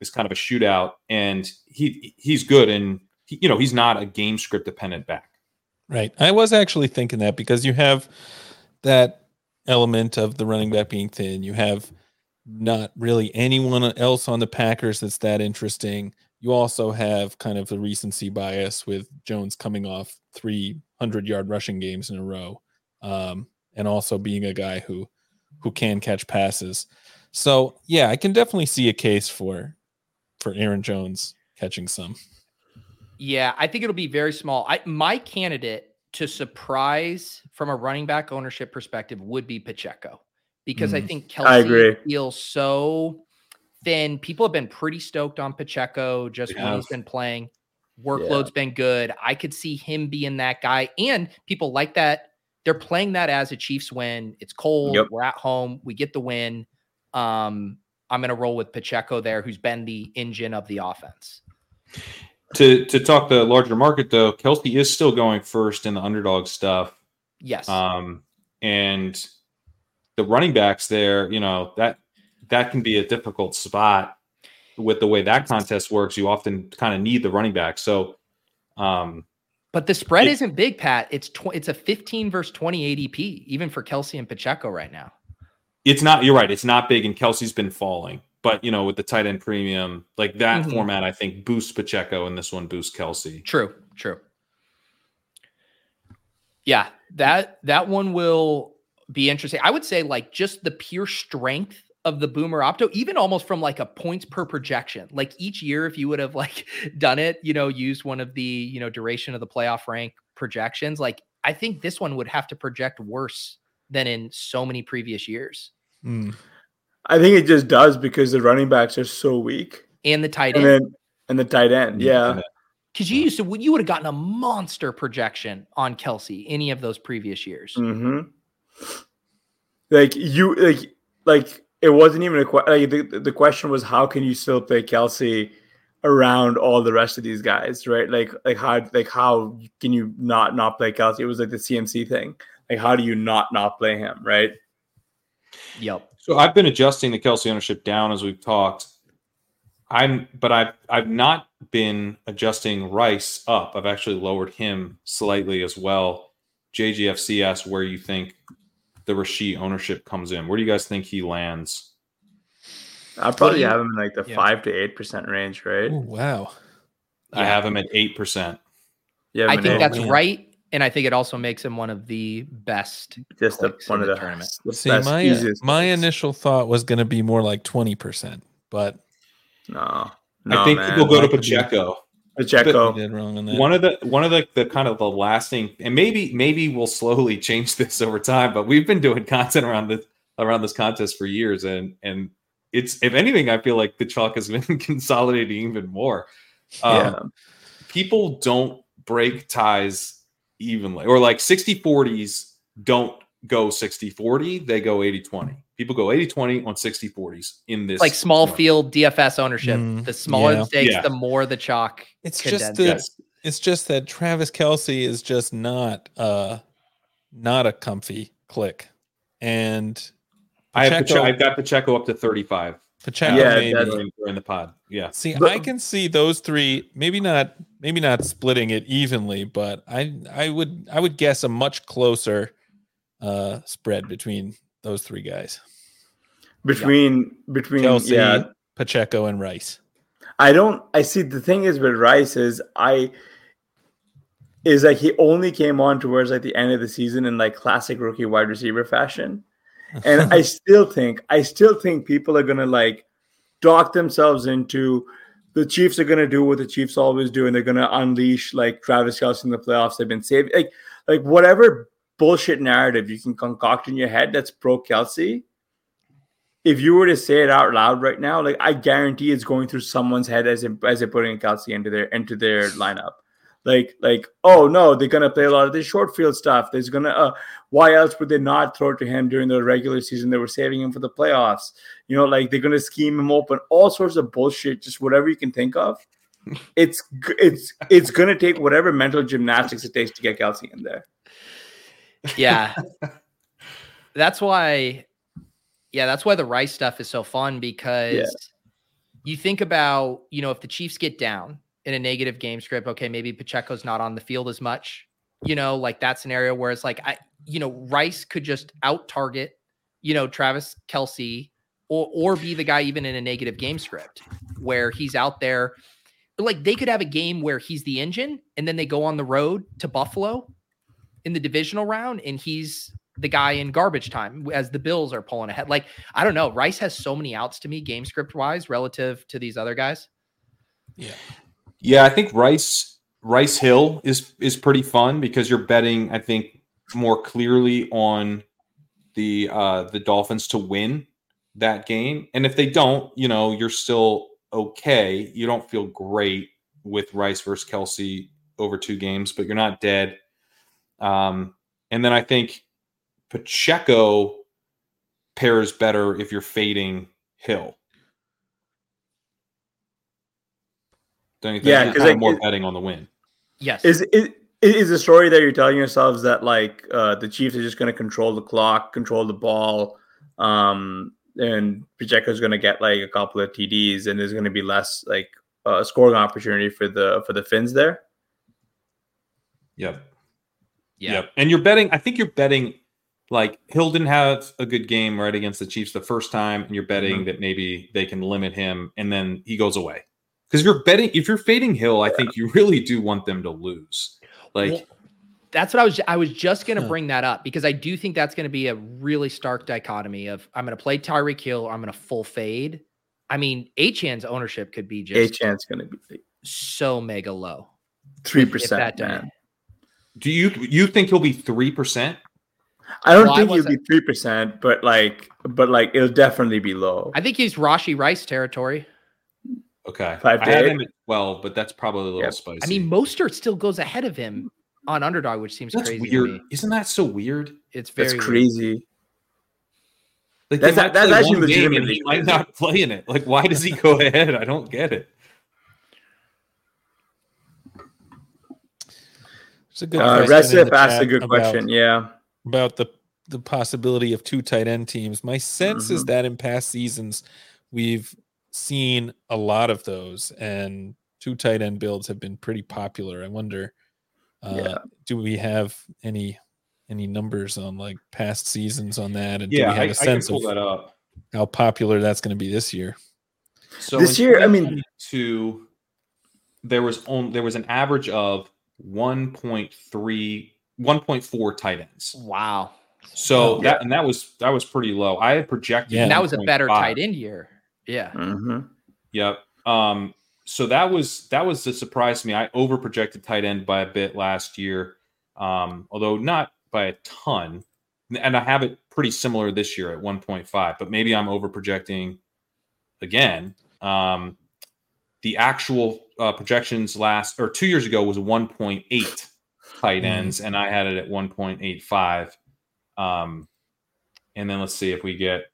is kind of a shootout, and he he's good, and he, you know he's not a game script dependent back. Right. I was actually thinking that because you have that element of the running back being thin. You have not really anyone else on the Packers that's that interesting. You also have kind of the recency bias with Jones coming off 300 yard rushing games in a row, um, and also being a guy who who can catch passes. So yeah, I can definitely see a case for for Aaron Jones catching some. Yeah, I think it'll be very small. I my candidate to surprise from a running back ownership perspective would be Pacheco because I Mm. think Kelce I agree. feels so thin. People have been pretty stoked on Pacheco just They when he's have. been playing. Workload's been good. I could see him being that guy, and people like that. They're playing that as a Chiefs win. It's cold. Yep. We're at home. We get the win. Um, I'm going to roll with Pacheco there, who's been the engine of the offense. To to talk the larger market though, Kelce is still going first in the underdog stuff. Yes. Um, and the running backs there, you know, that that can be a difficult spot with the way that contest works. You often kind of need the running back. So, um, But the spread isn't big, Pat. It's tw- it's a 15 versus 20 ADP, even for Kelce and Pacheco right now. it's not, you're right. It's not big and Kelce's been falling, but you know, with the tight end premium, like that Mhm. format, I think boosts Pacheco and this one boosts Kelce. True, true. Yeah, that that one will be interesting. I would say like just the pure strength of the boomer opto, even almost from like a points per projection. Like each year, if you would have (laughs) like done it, you know, used one of the, you know, duration of the playoff rank projections, like I think this one would have to project worse than in so many previous years. Mm. I think it just does because the running backs are so weak, And the tight and end. then and the tight end. Yeah, Because you used to, you would have gotten a monster projection on Kelce any of those previous years. hmm Like you, like like it wasn't even a question. Like the, the question was, how can you still play Kelce around all the rest of these guys, right? Like like how like how can you not not play Kelce? It was like the CMC thing. Like how do you not not play him, right? Yep. So I've been adjusting the Kelce ownership down as we've talked. I'm, but I've I've not been adjusting Rice up. I've actually lowered him slightly as well. JGFC asked where you think the Rasheed ownership comes in. Where do you guys think he lands? I'd probably you- have him in like the yeah. five to eight percent range, right? Oh, wow. I have him at eight percent. Yeah, I think that's man. right. And I think it also makes him one of the best. just the, one of the the, tournament. (laughs) the See, best, my easiest my picks. initial thought was going to be more like twenty percent, but no, no, I think man. people go to that be- Pacheco. Pacheco. You did wrong on that. one of the one of the, the kind of the lasting and maybe maybe we'll slowly (laughs) change this over time but we've been doing content around this around this contest for years and and it's if anything i feel like the chalk has (laughs) been consolidating even more um, Yeah. people don't break ties evenly or like 60 40s don't go 60 40 they go 80 20 people go 80 20 on 60 40s in this like small form. field DFS ownership. Mm, the smaller yeah. the stakes, Yeah. the more the chalk. It's condensed. just the, Yes. it's just that Travis Kelce is just not uh not a comfy click. And I have Pacheco- Pache- I've got Pacheco up to 35 Pacheco Yeah, maybe. that's- during, during the pod. Yeah. See, But- I can see those three maybe not maybe not splitting it evenly, but I I would I would guess a much closer uh spread between those three guys. between between Kelce, yeah Pacheco, and Rice. I don't. I see. The thing is with Rice is I is like he only came on towards like the end of the season in like classic rookie wide receiver fashion, (laughs) and I still think I still think people are gonna like dock themselves into the Chiefs are gonna do what the Chiefs always do, and they're gonna unleash like Travis Kelce in the playoffs. They've been saved. Like like whatever bullshit narrative you can concoct in your head that's pro Kelce if you were to say it out loud right now, like I guarantee it's going through someone's head as they, as they're putting Kelce into their into their lineup. Like like oh no, they're gonna play a lot of this short field stuff. There's gonna uh, why else would they not throw it to him during the regular season? They were saving him for the playoffs. You know, like they're gonna scheme him open, all sorts of bullshit, just whatever you can think of. (laughs) It's it's it's gonna take whatever mental gymnastics it takes to get Kelce in there. Yeah. that's why yeah, that's why the Rice stuff is so fun because you think about, you know, if the Chiefs get down in a negative game script, okay, maybe Pacheco's not on the field as much, you know, like that scenario where it's like I you know, Rice could just out target, you know, Travis Kelce or or be the guy even in a negative game script where he's out there like they could have a game where he's the engine and then they go on the road to Buffalo in the divisional round and he's the guy in garbage time as the Bills are pulling ahead. Like, I don't know. Rice has so many outs to me, game script wise, relative to these other guys. Yeah, Yeah, I think Rice Rice Hill is is pretty fun because you're betting, I think, more clearly on the uh the Dolphins to win that game. And if they don't, you know, you're still okay. You don't feel great with Rice versus Kelce over two games, but you're not dead. Um, and then I think Pacheco pairs better if you're fading Hill. Don't you think? Yeah, You're 'cause, kinda like, more it- betting on the win. Yes. Is it is the story that you're telling yourselves that like uh, the Chiefs are just going to control the clock, control the ball, um, and Pacheco's going to get like a couple of TDs, and there's going to be less like uh, scoring opportunity for the for the Finns there. Yep. Yeah. Yep. And you're betting, I think you're betting like Hill didn't have a good game right against the Chiefs the first time, and you're betting Mm-hmm. that maybe they can limit him and then he goes away. Because you're betting if you're fading Hill, I think you really do want them to lose. Like Well, that's what I was. I was just going to Huh. bring that up because I do think that's going to be a really stark dichotomy of I'm going to play Tyreek Hill or I'm going to full fade. I mean, Achane's ownership could be A just chance going to be so mega low. three if that percent, don't- man. Do you you think he'll be three percent? I don't Well, I think he'll be three percent, but like, but like, it'll definitely be low. I think he's Rashee Rice territory. Okay. Five I to had him at 12, but that's probably a little Yep. spicy. I mean, Mostert still goes ahead of him on underdog, which seems that's crazy. To weird. me. Isn't that so weird? It's very That's weird. crazy. Like That's- they might that's actually one game and legitimately he might not play in it. Like, why does he go (laughs) ahead? I don't get it. It's a good Uh, question in Recip the asked a good about- question. Yeah. about the the possibility of two tight end teams. My sense is Mhm. that in past seasons we've seen a lot of those, and two tight end builds have been pretty popular. I wonder, uh, Yeah. do we have any any numbers on like past seasons on that, and do Yeah, we have I, a I can sense pull of that up. how popular that's going to be this year? So This year, I mean- to there was on there was an average of 1.3 1.4 tight ends. Wow. So Wow. that and that was that was pretty low. I had projected Yeah. That was a better 1.5. tight end year. Yeah. hmm Yep. Um so that was that was a surprise to me. I over projected tight end by a bit last year, um, although not by a ton. And I have it pretty similar this year at 1.5, but maybe I'm over projecting again. Um, the actual uh, projections last or two years ago was 1.8 tight Mhm. ends, and I had it at 1.85. Um, and then let's see if we get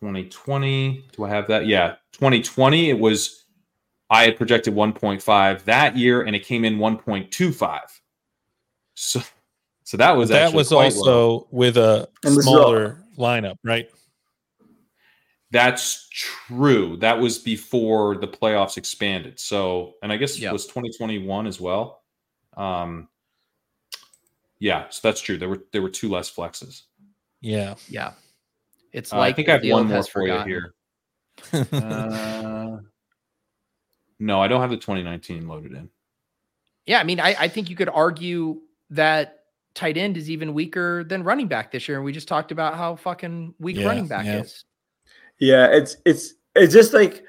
2020. Do I have that? Yeah, 2020. It was I had projected 1.5 that year, and it came in 1.25. So, so that was that was quite low. also with a And this is all- smaller lineup, right? That's true. That was before the playoffs expanded. So, and I guess Yep. it was 2021 as well. Um, yeah, so that's true. There were there were two less flexes. Yeah. Yeah. It's Uh, like I think I have one more has for you here. (laughs) Uh, no, I don't have the 2019 loaded in. Yeah, I mean, I, I think you could argue that tight end is even weaker than running back this year. And we just talked about how fucking weak Yeah, running back yeah. is. Yeah, it's it's it's just like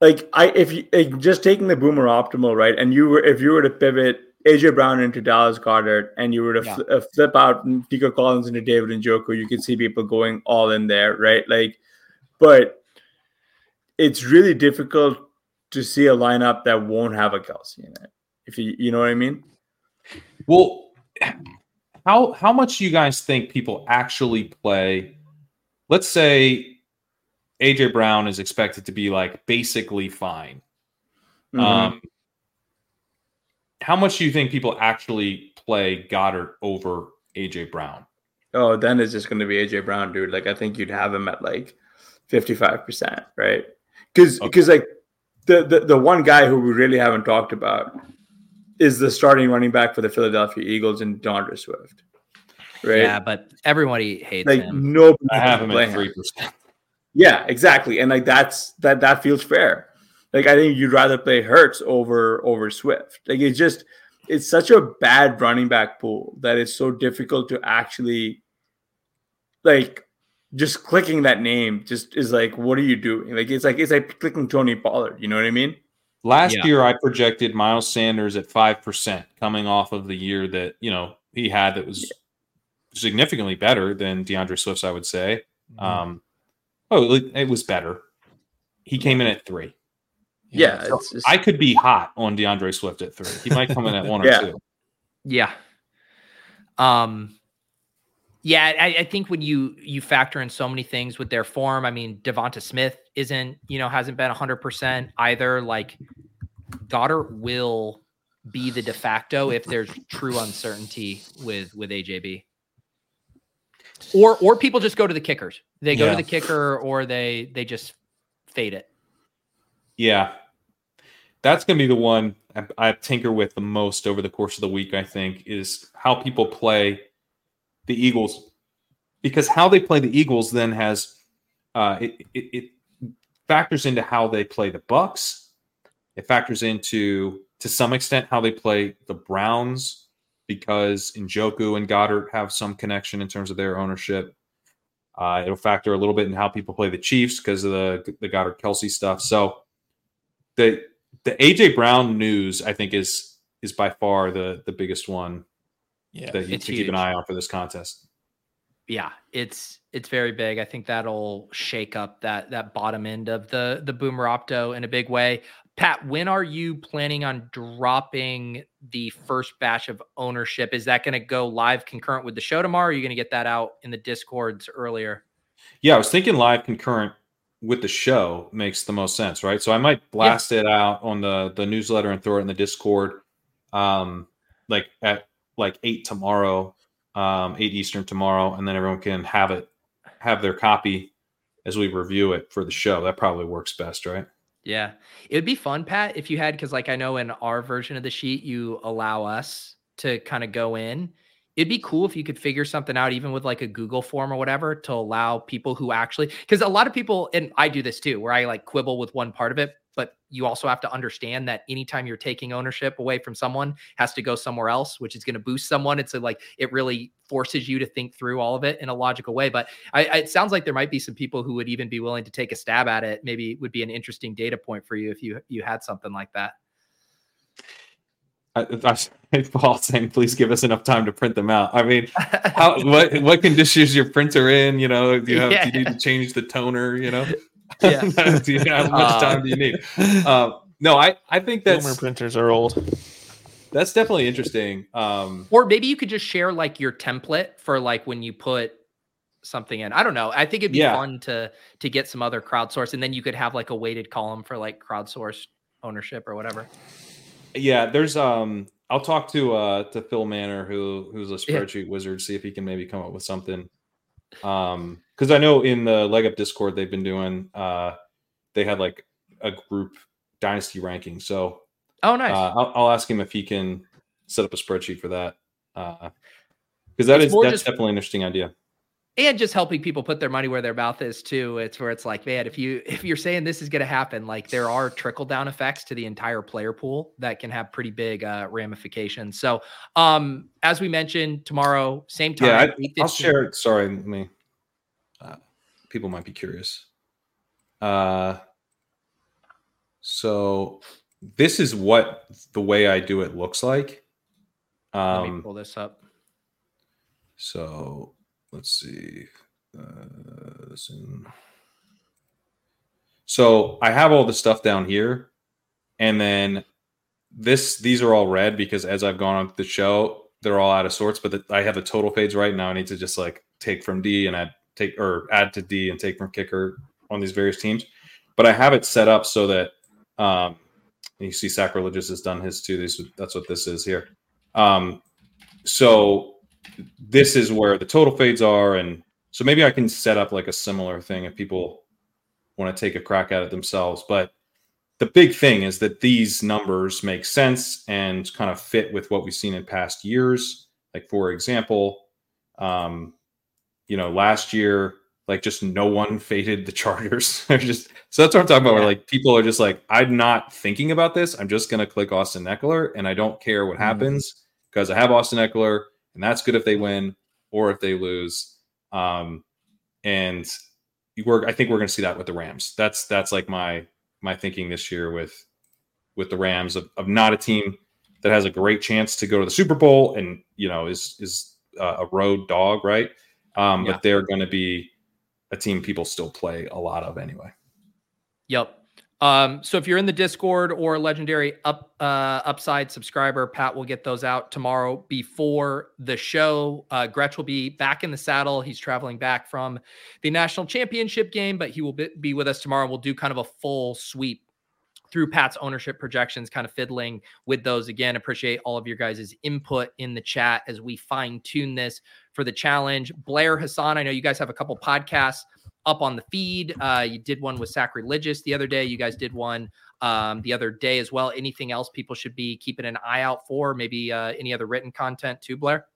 like I if you like, just taking the boomer optimal right, and you were if you were to pivot AJ Brown into Dallas Goedert, and you were to Yeah. fl- uh, flip out Nico Collins into David Njoku, you could see people going all in there, right? Like, but it's really difficult to see a lineup that won't have a Kelce in it. If you you know what I mean? Well, how how much do you guys think people actually play? Let's say AJ Brown is expected to be like basically fine. Mhm. Um, how much do you think people actually play Goedert over AJ Brown? Oh, then it's just going to be AJ Brown, dude. Like I think you'd have him at like fifty five percent, right? Because Okay. because like the, the the one guy who we really haven't talked about is the starting running back for the Philadelphia Eagles and D'Andre Swift, right? Yeah, but everybody hates like him. nobody I have him at three percent. Yeah, exactly, and like that's that that feels fair. Like I think you'd rather play Hurts over over Swift. Like it's just it's such a bad running back pool that it's so difficult to actually like just clicking that name just is like what are you doing? Like it's like it's like clicking Tony Pollard, you know what I mean? Last Yeah. year, I projected Miles Sanders at five percent, coming off of the year that you know he had that was significantly better than D'Andre Swift's. I would say. Mm-hmm. Um, oh, it, it was better. He came in at three. Yeah, So it's just, I could be hot on DeAndre Swift at three. He might come in at one or (laughs) two. Yeah. Um yeah, I, I think when you you factor in so many things with their form, I mean, Devonta Smith isn't, you know, hasn't been hundred percent either. Like Goedert will be the de facto if there's true uncertainty with with AJB. Or or people just go to the kickers. They go Yeah. to the kicker or they they just fade it. Yeah, that's going to be the one I, I tinker with the most over the course of the week. I think is how people play the Eagles, because how they play the Eagles then has uh, it, it, it factors into how they play the Bucks. It factors into to some extent how they play the Browns because Njoku and Goedert have some connection in terms of their ownership. Uh, it'll factor a little bit in how people play the Chiefs because of the the Goedert Kelce stuff. So the the AJ Brown news, I think, is is by far the the biggest one Yeah. that you keep an eye on for this contest. yeah it's it's very big i think that'll shake up that that bottom end of the the boomer opto in a big way pat when are you planning on dropping the first batch of ownership is that going to go live concurrent with the show tomorrow or are you going to get that out in the discords earlier Yeah, I was thinking live concurrent with the show makes the most sense, right? So I might blast it out on the the newsletter and throw it in the Discord, um, like at like eight tomorrow, um, eight Eastern tomorrow, and then everyone can have it have their copy as we review it for the show. That probably works best, right? Yeah. It would be fun pat if you had because like i know in our version of the sheet you allow us to kind of go in. It'd be cool if you could figure something out even with like a google form or whatever to allow people who actually because a lot of people and i do this too where i like quibble with one part of it but you also have to understand that anytime you're taking ownership away from someone has to go somewhere else which is going to boost someone. It's a, like it really forces you to think through all of it in a logical way but I, I, it sounds like there might be some people who would even be willing to take a stab at it maybe it would be an interesting data point for you if you you had something like that I, (laughs) I, Paul saying, please give us enough time to print them out. I mean, (laughs) how, what what conditions your printer in? You know, do you have Yeah. do you need to change the toner? You know, (laughs) Yeah. do you, how much Uh, time do you need? Uh, no, I I think that that's printers are old. That's definitely interesting. Um, or maybe you could just share like your template for like when you put something in i don't know i think it'd be Yeah. fun to to get some other crowdsource and then you could have like a weighted column for like crowdsourced ownership or whatever yeah, there's um, I'll talk to uh to Phil Manor, who who's a Yeah. spreadsheet wizard, see if he can maybe come up with something. Um, because I know in the leg up Discord they've been doing uh, they had like a group dynasty ranking, so oh nice Uh, I'll, I'll ask him if he can set up a spreadsheet for that. Because that It's is that's just- definitely an interesting idea. and just helping people put their money where their mouth is too it's where it's like man if you if you're saying this is going to happen like there are trickle down effects to the entire player pool that can have pretty big uh ramifications so um as we mentioned tomorrow same time Yeah, I, I'll share it. Sorry, let me. Uh, people might be curious. Uh, so this is what the way I do it looks like. let me Um, pull this up So let's see. Uh, Zoom. So I have all the stuff down here, and then this these are all red because as I've gone on the show, they're all out of sorts. But the, I have the total fades right now. I need to just like take from D and add take or add to D and take from kicker on these various teams. But I have it set up so that um, you see sacrilegious has done his too. This that's what this is here. Um, so this is where the total fades are and so maybe i can set up like a similar thing if people want to take a crack at it themselves but the big thing is that these numbers make sense and kind of fit with what we've seen in past years like for example um you know last year like just no one faded the chargers (laughs) just so that's what i'm talking about where like people are just like i'm not thinking about this i'm just going to click austin ekeler and i don't care what Mhm. happens because i have austin ekeler and that's good if they win or if they lose. Um, and we're I think we're going to see that with the Rams. That's that's like my my thinking this year with with the Rams of, of not a team that has a great chance to go to the Super Bowl and you know is is uh, a road dog, right? Um, Yeah. But they're going to be a team people still play a lot of anyway. Yep. Um, so if you're in the Discord or legendary up uh, upside subscriber, Pat will get those out tomorrow before the show. Uh, Gretch will be back in the saddle. He's traveling back from the national championship game, but he will be, be with us tomorrow. We'll do kind of a full sweep through Pat's ownership projections, kind of fiddling with those again. Appreciate all of your guys' input in the chat as we fine tune this for the challenge. Blair Hasan, I know you guys have a couple podcasts up on the feed. Uh, you did one with Sacrilegious the other day. You guys did one um, the other day as well. Anything else people should be keeping an eye out for? Maybe uh, any other written content too, Blair?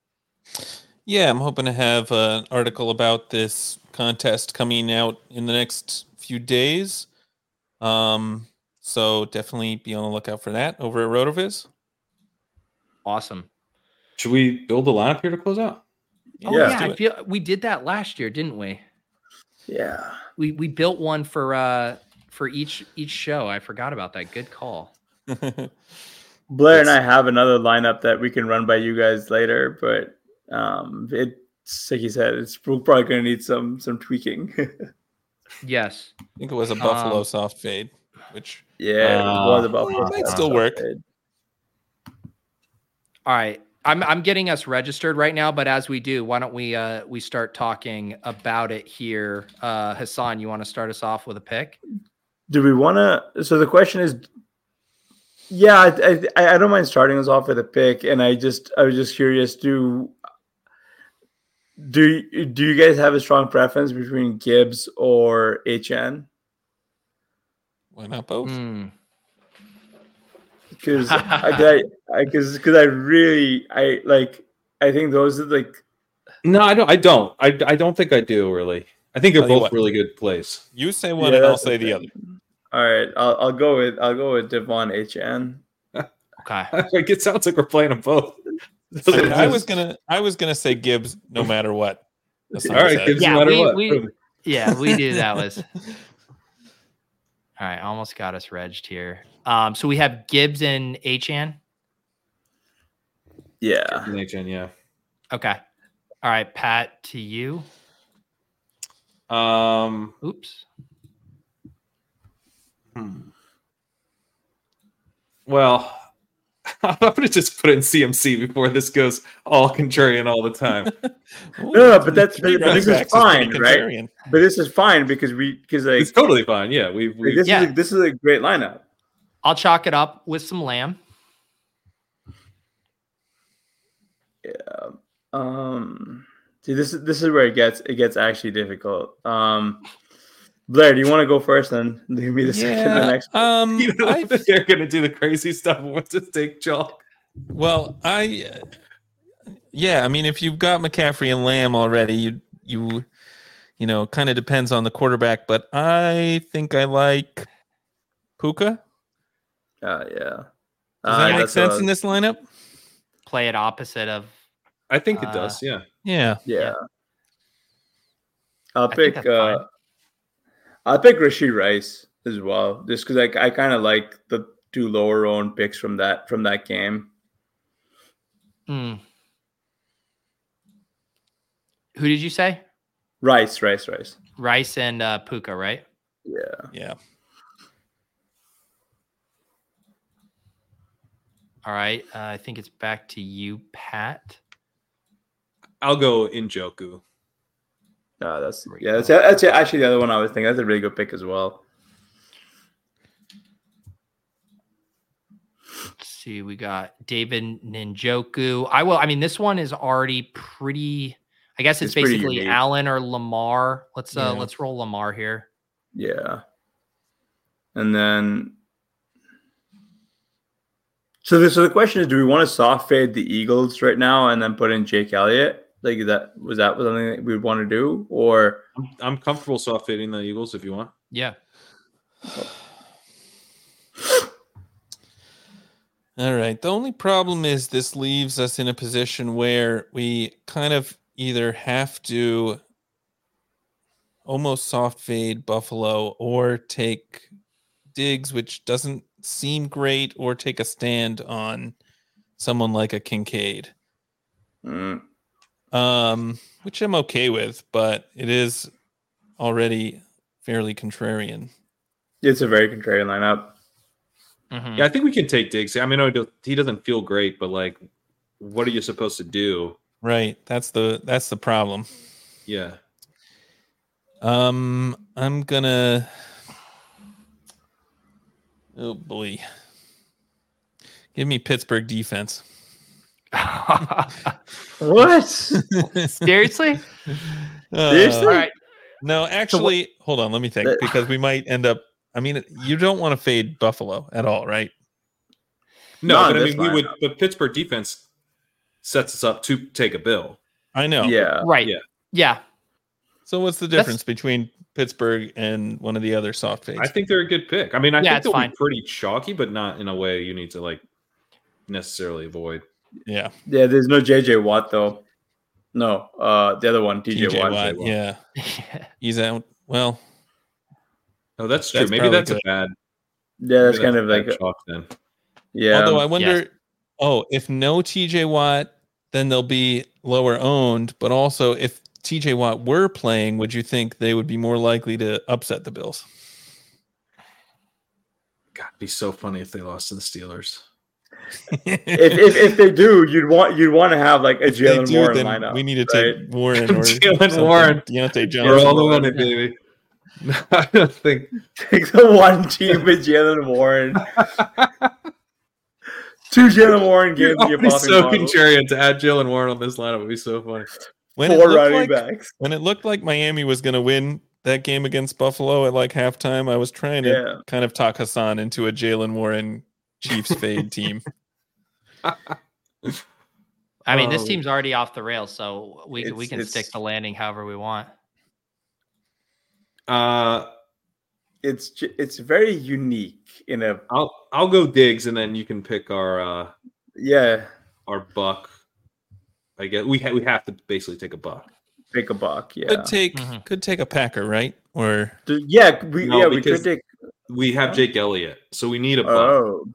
Yeah, I'm hoping to have an article about this contest coming out in the next few days. Um, so definitely be on the lookout for that over at Rotoviz. Awesome. Should we build the lineup here to close out? Oh Yeah. yeah, I feel we did that last year, didn't we? Yeah. We we built one for uh for each each show. I forgot about that. Good call. (laughs) Blair and I have another lineup that we can run by you guys later, but um, it's like you said, it's we're probably going to need some some tweaking. (laughs) Yes. I think it was a Buffalo Um, soft fade, which yeah, Uh, it was about it might still work. All right. I'm I'm getting us registered right now, but as we do, why don't we uh we start talking about it here? Uh Hasan, you want to start us off with a pick? Do we want to? So the question is, yeah, I, I I don't mind starting us off with a pick, and I just I was just curious. Do do do you guys have a strong preference between Gibbs or Achane? Why not both? Hmm. Because (laughs) I because because I really I like I think those are like No, I don't. I don't. I, I don't think I do really. I think they're Tell both what. really good plays. You say one yeah, and I'll say the other. All right, I'll I'll go with I'll go with De'Von Achane. Okay. (laughs) like it sounds like we're playing them both. I, I was (laughs) gonna I was gonna say Gibbs no matter what. That's all right. Gibbs, Yeah, no matter we- what. we- Yeah, we knew that was. All right, almost got us regged here. Um, so we have Gibbs and Achane. Yeah. Achane, yeah. Okay. All right, Pat, to you. Um, Oops. hmm. Well, (laughs) I'm gonna just put in CMC before this goes all contrarian all the time. (laughs) Ooh, No, no, but that's- three but this is running backs fine, right? contrarian. But this is fine because we because like, it's totally fine. Yeah, we like, we this Yeah. is a, this is a great lineup. I'll chalk it up with some lamb. Yeah. Um. See, this is this is where it gets it gets actually difficult. Um. Blair, do you want to go first? Then give me the second. The next. um, (laughs) you know I that they're gonna do the crazy stuff. What's just take chalk? Well, I, uh, yeah, I mean, if you've got McCaffrey and Lamb already, you you, you know, kind of depends on the quarterback. But I think I like Puka. Uh, yeah. Does Uh, that make sense what in this lineup? Play it opposite of. I think it Uh, does. Yeah. Yeah, Yeah. I'll I think pick. that's uh fine. I'll pick Rashee Rice as well, just because I I kind of like the two lower owned picks from that from that game. Hmm. Who did you say? Rice, Rice, Rice. Rice and uh, Puka, right? Yeah. yeah. All right. Uh, I think it's back to you, Pat. I'll go Njoku. Uh, that's yeah. That's, that's actually the other one I was thinking. That's a really good pick as well. Let's see. We got David Njoku. I will. I mean, this one is already pretty. I guess it's, It's basically. Allen or Lamar. Let's uh Yeah. let's roll Lamar here. Yeah. And then so the, so the question is do we want to soft fade the Eagles right now and then put in Jake Elliott? Like that was that something that we would want to do? Or I'm, I'm comfortable soft fading the Eagles if you want. Yeah. (sighs) All right. The only problem is this leaves us in a position where we kind of either have to almost soft fade Buffalo or take Diggs, which doesn't seem great, or take a stand on someone like a Kincaid, Mm, um, which I'm okay with, but it is already fairly contrarian. it's a very contrarian lineup. Mhm. Yeah, I think we can take Diggs. I mean, I he doesn't feel great, but like, what are you supposed to do? Right. That's the that's the problem. Yeah. Um, I'm gonna. Oh boy. Give me Pittsburgh defense. What? Seriously? Uh, Seriously? All right. No, actually, hold on. Let me think That- because we might end up. I mean, you don't want to fade Buffalo at all, right? No, Not but I this mean, we would. lineup. But Pittsburgh defense sets us up to take a bill. I know. Yeah. Right. yeah. Yeah. So what's the That's- difference between Pittsburgh and one of the other soft fades? I think they're a good pick. I mean, I Yeah, think they'll fine. be pretty chalky, but not in a way you need to like necessarily avoid. Yeah, Yeah, there's no JJ Watt though. No, uh the other one, TJ, TJ Watt. Watt. Yeah, (laughs) he's out. Well, Oh, that's true. That's Maybe probably that's a bad. Yeah, that's maybe kind of like a- chalk then. yeah. although I wonder. Oh, if no TJ Watt, then they'll be lower owned. But also, if TJ Watt were playing, would you think they would be more likely to upset the Bills? God, it'd be so funny if they lost to the Steelers. If, if if they do, you'd want you'd want to have like a Jalen do, Warren then lineup. We need to right? take Warren (laughs) or Jalen. Warren. Diontae We're Johnson. all the money, baby. No, (laughs) (laughs) I don't think. Take the one team with Jaylen Warren. Two Jaylen Warren games in your It'd be so model. contrarian to add Jaylen Warren on this lineup would be so funny. When it Four looked running like- backs. when it looked like Miami was going to win that game against Buffalo at like halftime, I was trying to Yeah. kind of talk Hasan into a Jaylen Warren Chiefs fade team. (laughs) I mean, this Oh. team's already off the rails, so we we can stick it's- the landing however we want. Uh, it's it's very unique in a I'll I'll go Diggs, and then you can pick our uh yeah our buck. I guess we ha- we have to basically take a buck. Take a buck yeah Could take Mhm. could take a Packer, right? Or yeah we No, yeah we could take We have Jake Elliott, so we need a buck. oh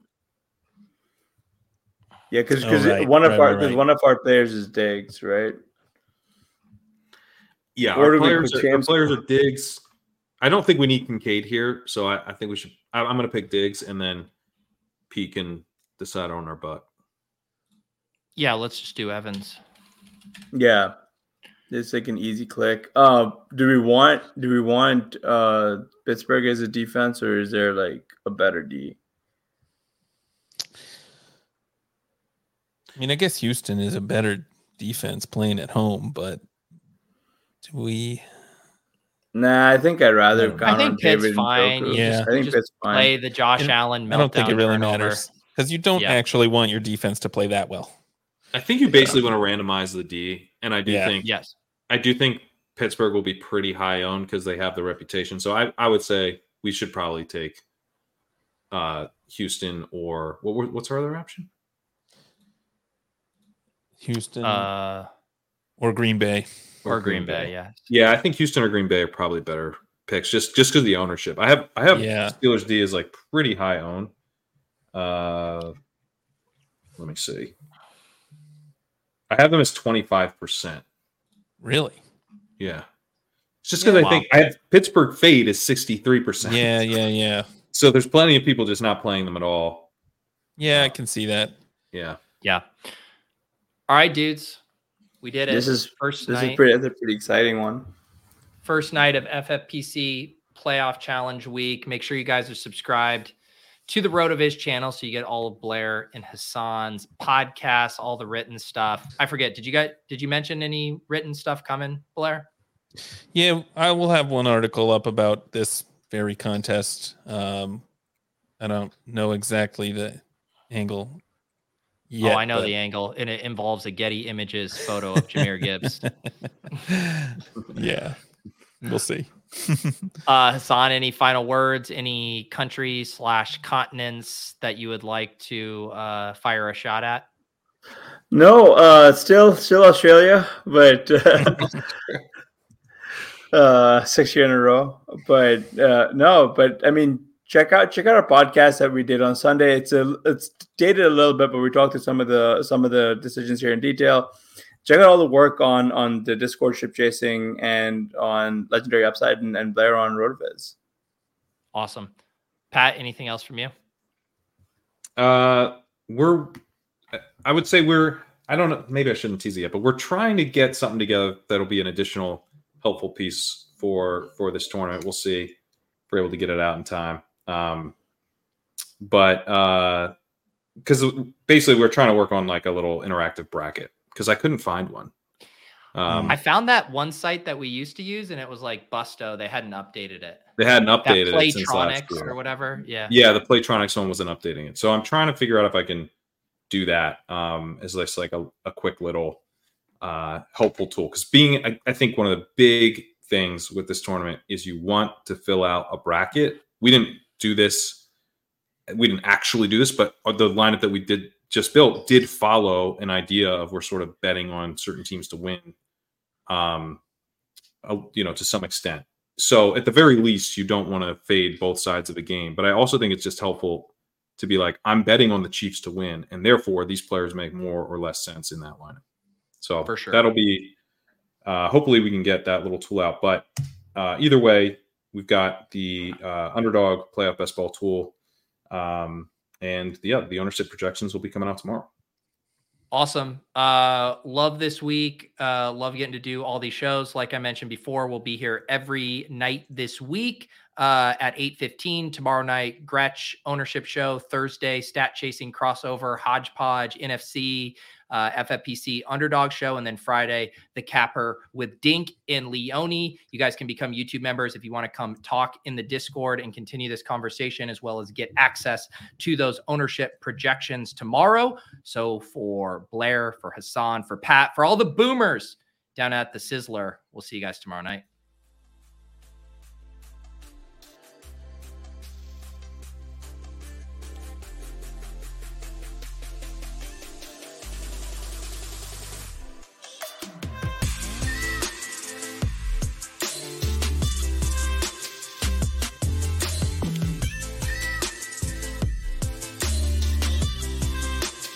yeah because Oh, right, one of right, our right, 'cause right. one of our players is Diggs right Yeah, Or our players, put are, our players are Diggs. I don't think we need Kincaid here, so I, I think we should. I, I'm going to pick Diggs, and then Peak and decide on our buck. Yeah, let's just do Evans. yeah it's like an easy click uh do we want do we want uh Pittsburgh as a defense or is there like a better D I mean, I guess Houston is a better defense playing at home, but do we? Nah, I think I'd rather I count think on Pitt's David fine. Njoku. Yeah. I think Just Pitt's fine. Play the Josh And Allen meltdown. I don't think it really turnover. matters because you don't Yeah. actually want your defense to play that well. I think you basically want to randomize the D, and I do Yeah. think Yes. I do think Pittsburgh will be pretty high owned because they have the reputation. So I, I would say we should probably take uh Houston or what what's our other option? Houston Uh, or Green Bay. or Green Bay. Yeah. Yeah, I think Houston or Green Bay are probably better picks just just because of the ownership. I have I have Yeah. Steelers D is like pretty high owned. Uh, let me see. I have them as twenty five percent. Really? Yeah, it's just because Yeah. I think I have Pittsburgh fade is sixty three percent. Yeah, yeah, yeah. So there's plenty of people just not playing them at all. Yeah, I can see that. Yeah. Yeah. All right, dudes. We did it. This is first this night. is pretty, that's a pretty exciting one. first night of FFPC playoff challenge week. Make sure you guys are subscribed to the RotoViz channel so you get all of Blair and Hasan's podcasts, all the written stuff. I forget, did you guys did you mention any written stuff coming, Blair? Yeah, I will have one article up about this very contest. Um, I don't know exactly the angle. Yet, oh, I know but- the angle, and it involves a Getty Images photo of Jahmyr Gibbs. (laughs) yeah, we'll see. (laughs) Uh, Hasan, any final words? Any countries slash continents that you would like to uh, fire a shot at? No, uh, still still Australia, but uh, (laughs) uh, six year in a row. But uh, no, but I mean, check out check out our podcast that we did on Sunday. It's a it's dated a little bit, but we talked to some of the some of the decisions here in detail. Check out all the work on on the Discord ship chasing and on Legendary Upside and, and Blair on Rotoviz. Awesome. Pat, anything else from you? Uh, we're, I would say we're, I don't know, maybe I shouldn't tease it yet, but we're trying to get something together that'll be an additional helpful piece for for this tournament. We'll see if we're able to get it out in time. Um, but uh, because basically we're trying to work on like a little interactive bracket because I couldn't find one. Um, I found that one site that we used to use, and it was like Busto. They hadn't updated it. they hadn't That updated it since last Playtronics year. or whatever. Yeah. Yeah, the Playtronics one wasn't updating it. So I'm trying to figure out if I can do that um, as just like a, a quick little uh, helpful tool. Because being, I, I think one of the big things with this tournament is you want to fill out a bracket. We didn't do this. We didn't actually do this, but the lineup that we did just built did follow an idea of we're sort of betting on certain teams to win, um, you know, to some extent so at the very least you don't want to fade both sides of the game but i also think it's just helpful to be like i'm betting on the chiefs to win and therefore these players make more or less sense in that lineup so For sure. that'll be uh, hopefully we can get that little tool out but uh, either way we've got the uh, underdog playoff best ball tool um, and yeah the ownership projections will be coming out tomorrow Awesome. Uh, love this week. Uh, love getting to do all these shows. Like I mentioned before, we'll be here every night this week uh, at 8.15. Tomorrow night, Gretch ownership show. Thursday, stat chasing crossover, hodgepodge, NFC, uh, FFPC underdog show. And then Friday, the capper with Dink and Leone. You guys can become YouTube members if you want to come talk in the Discord and continue this conversation, as well as get access to those ownership projections tomorrow. So for Blair, for Hassan, for Pat, for all the boomers down at the Sizzler, we'll see you guys tomorrow night.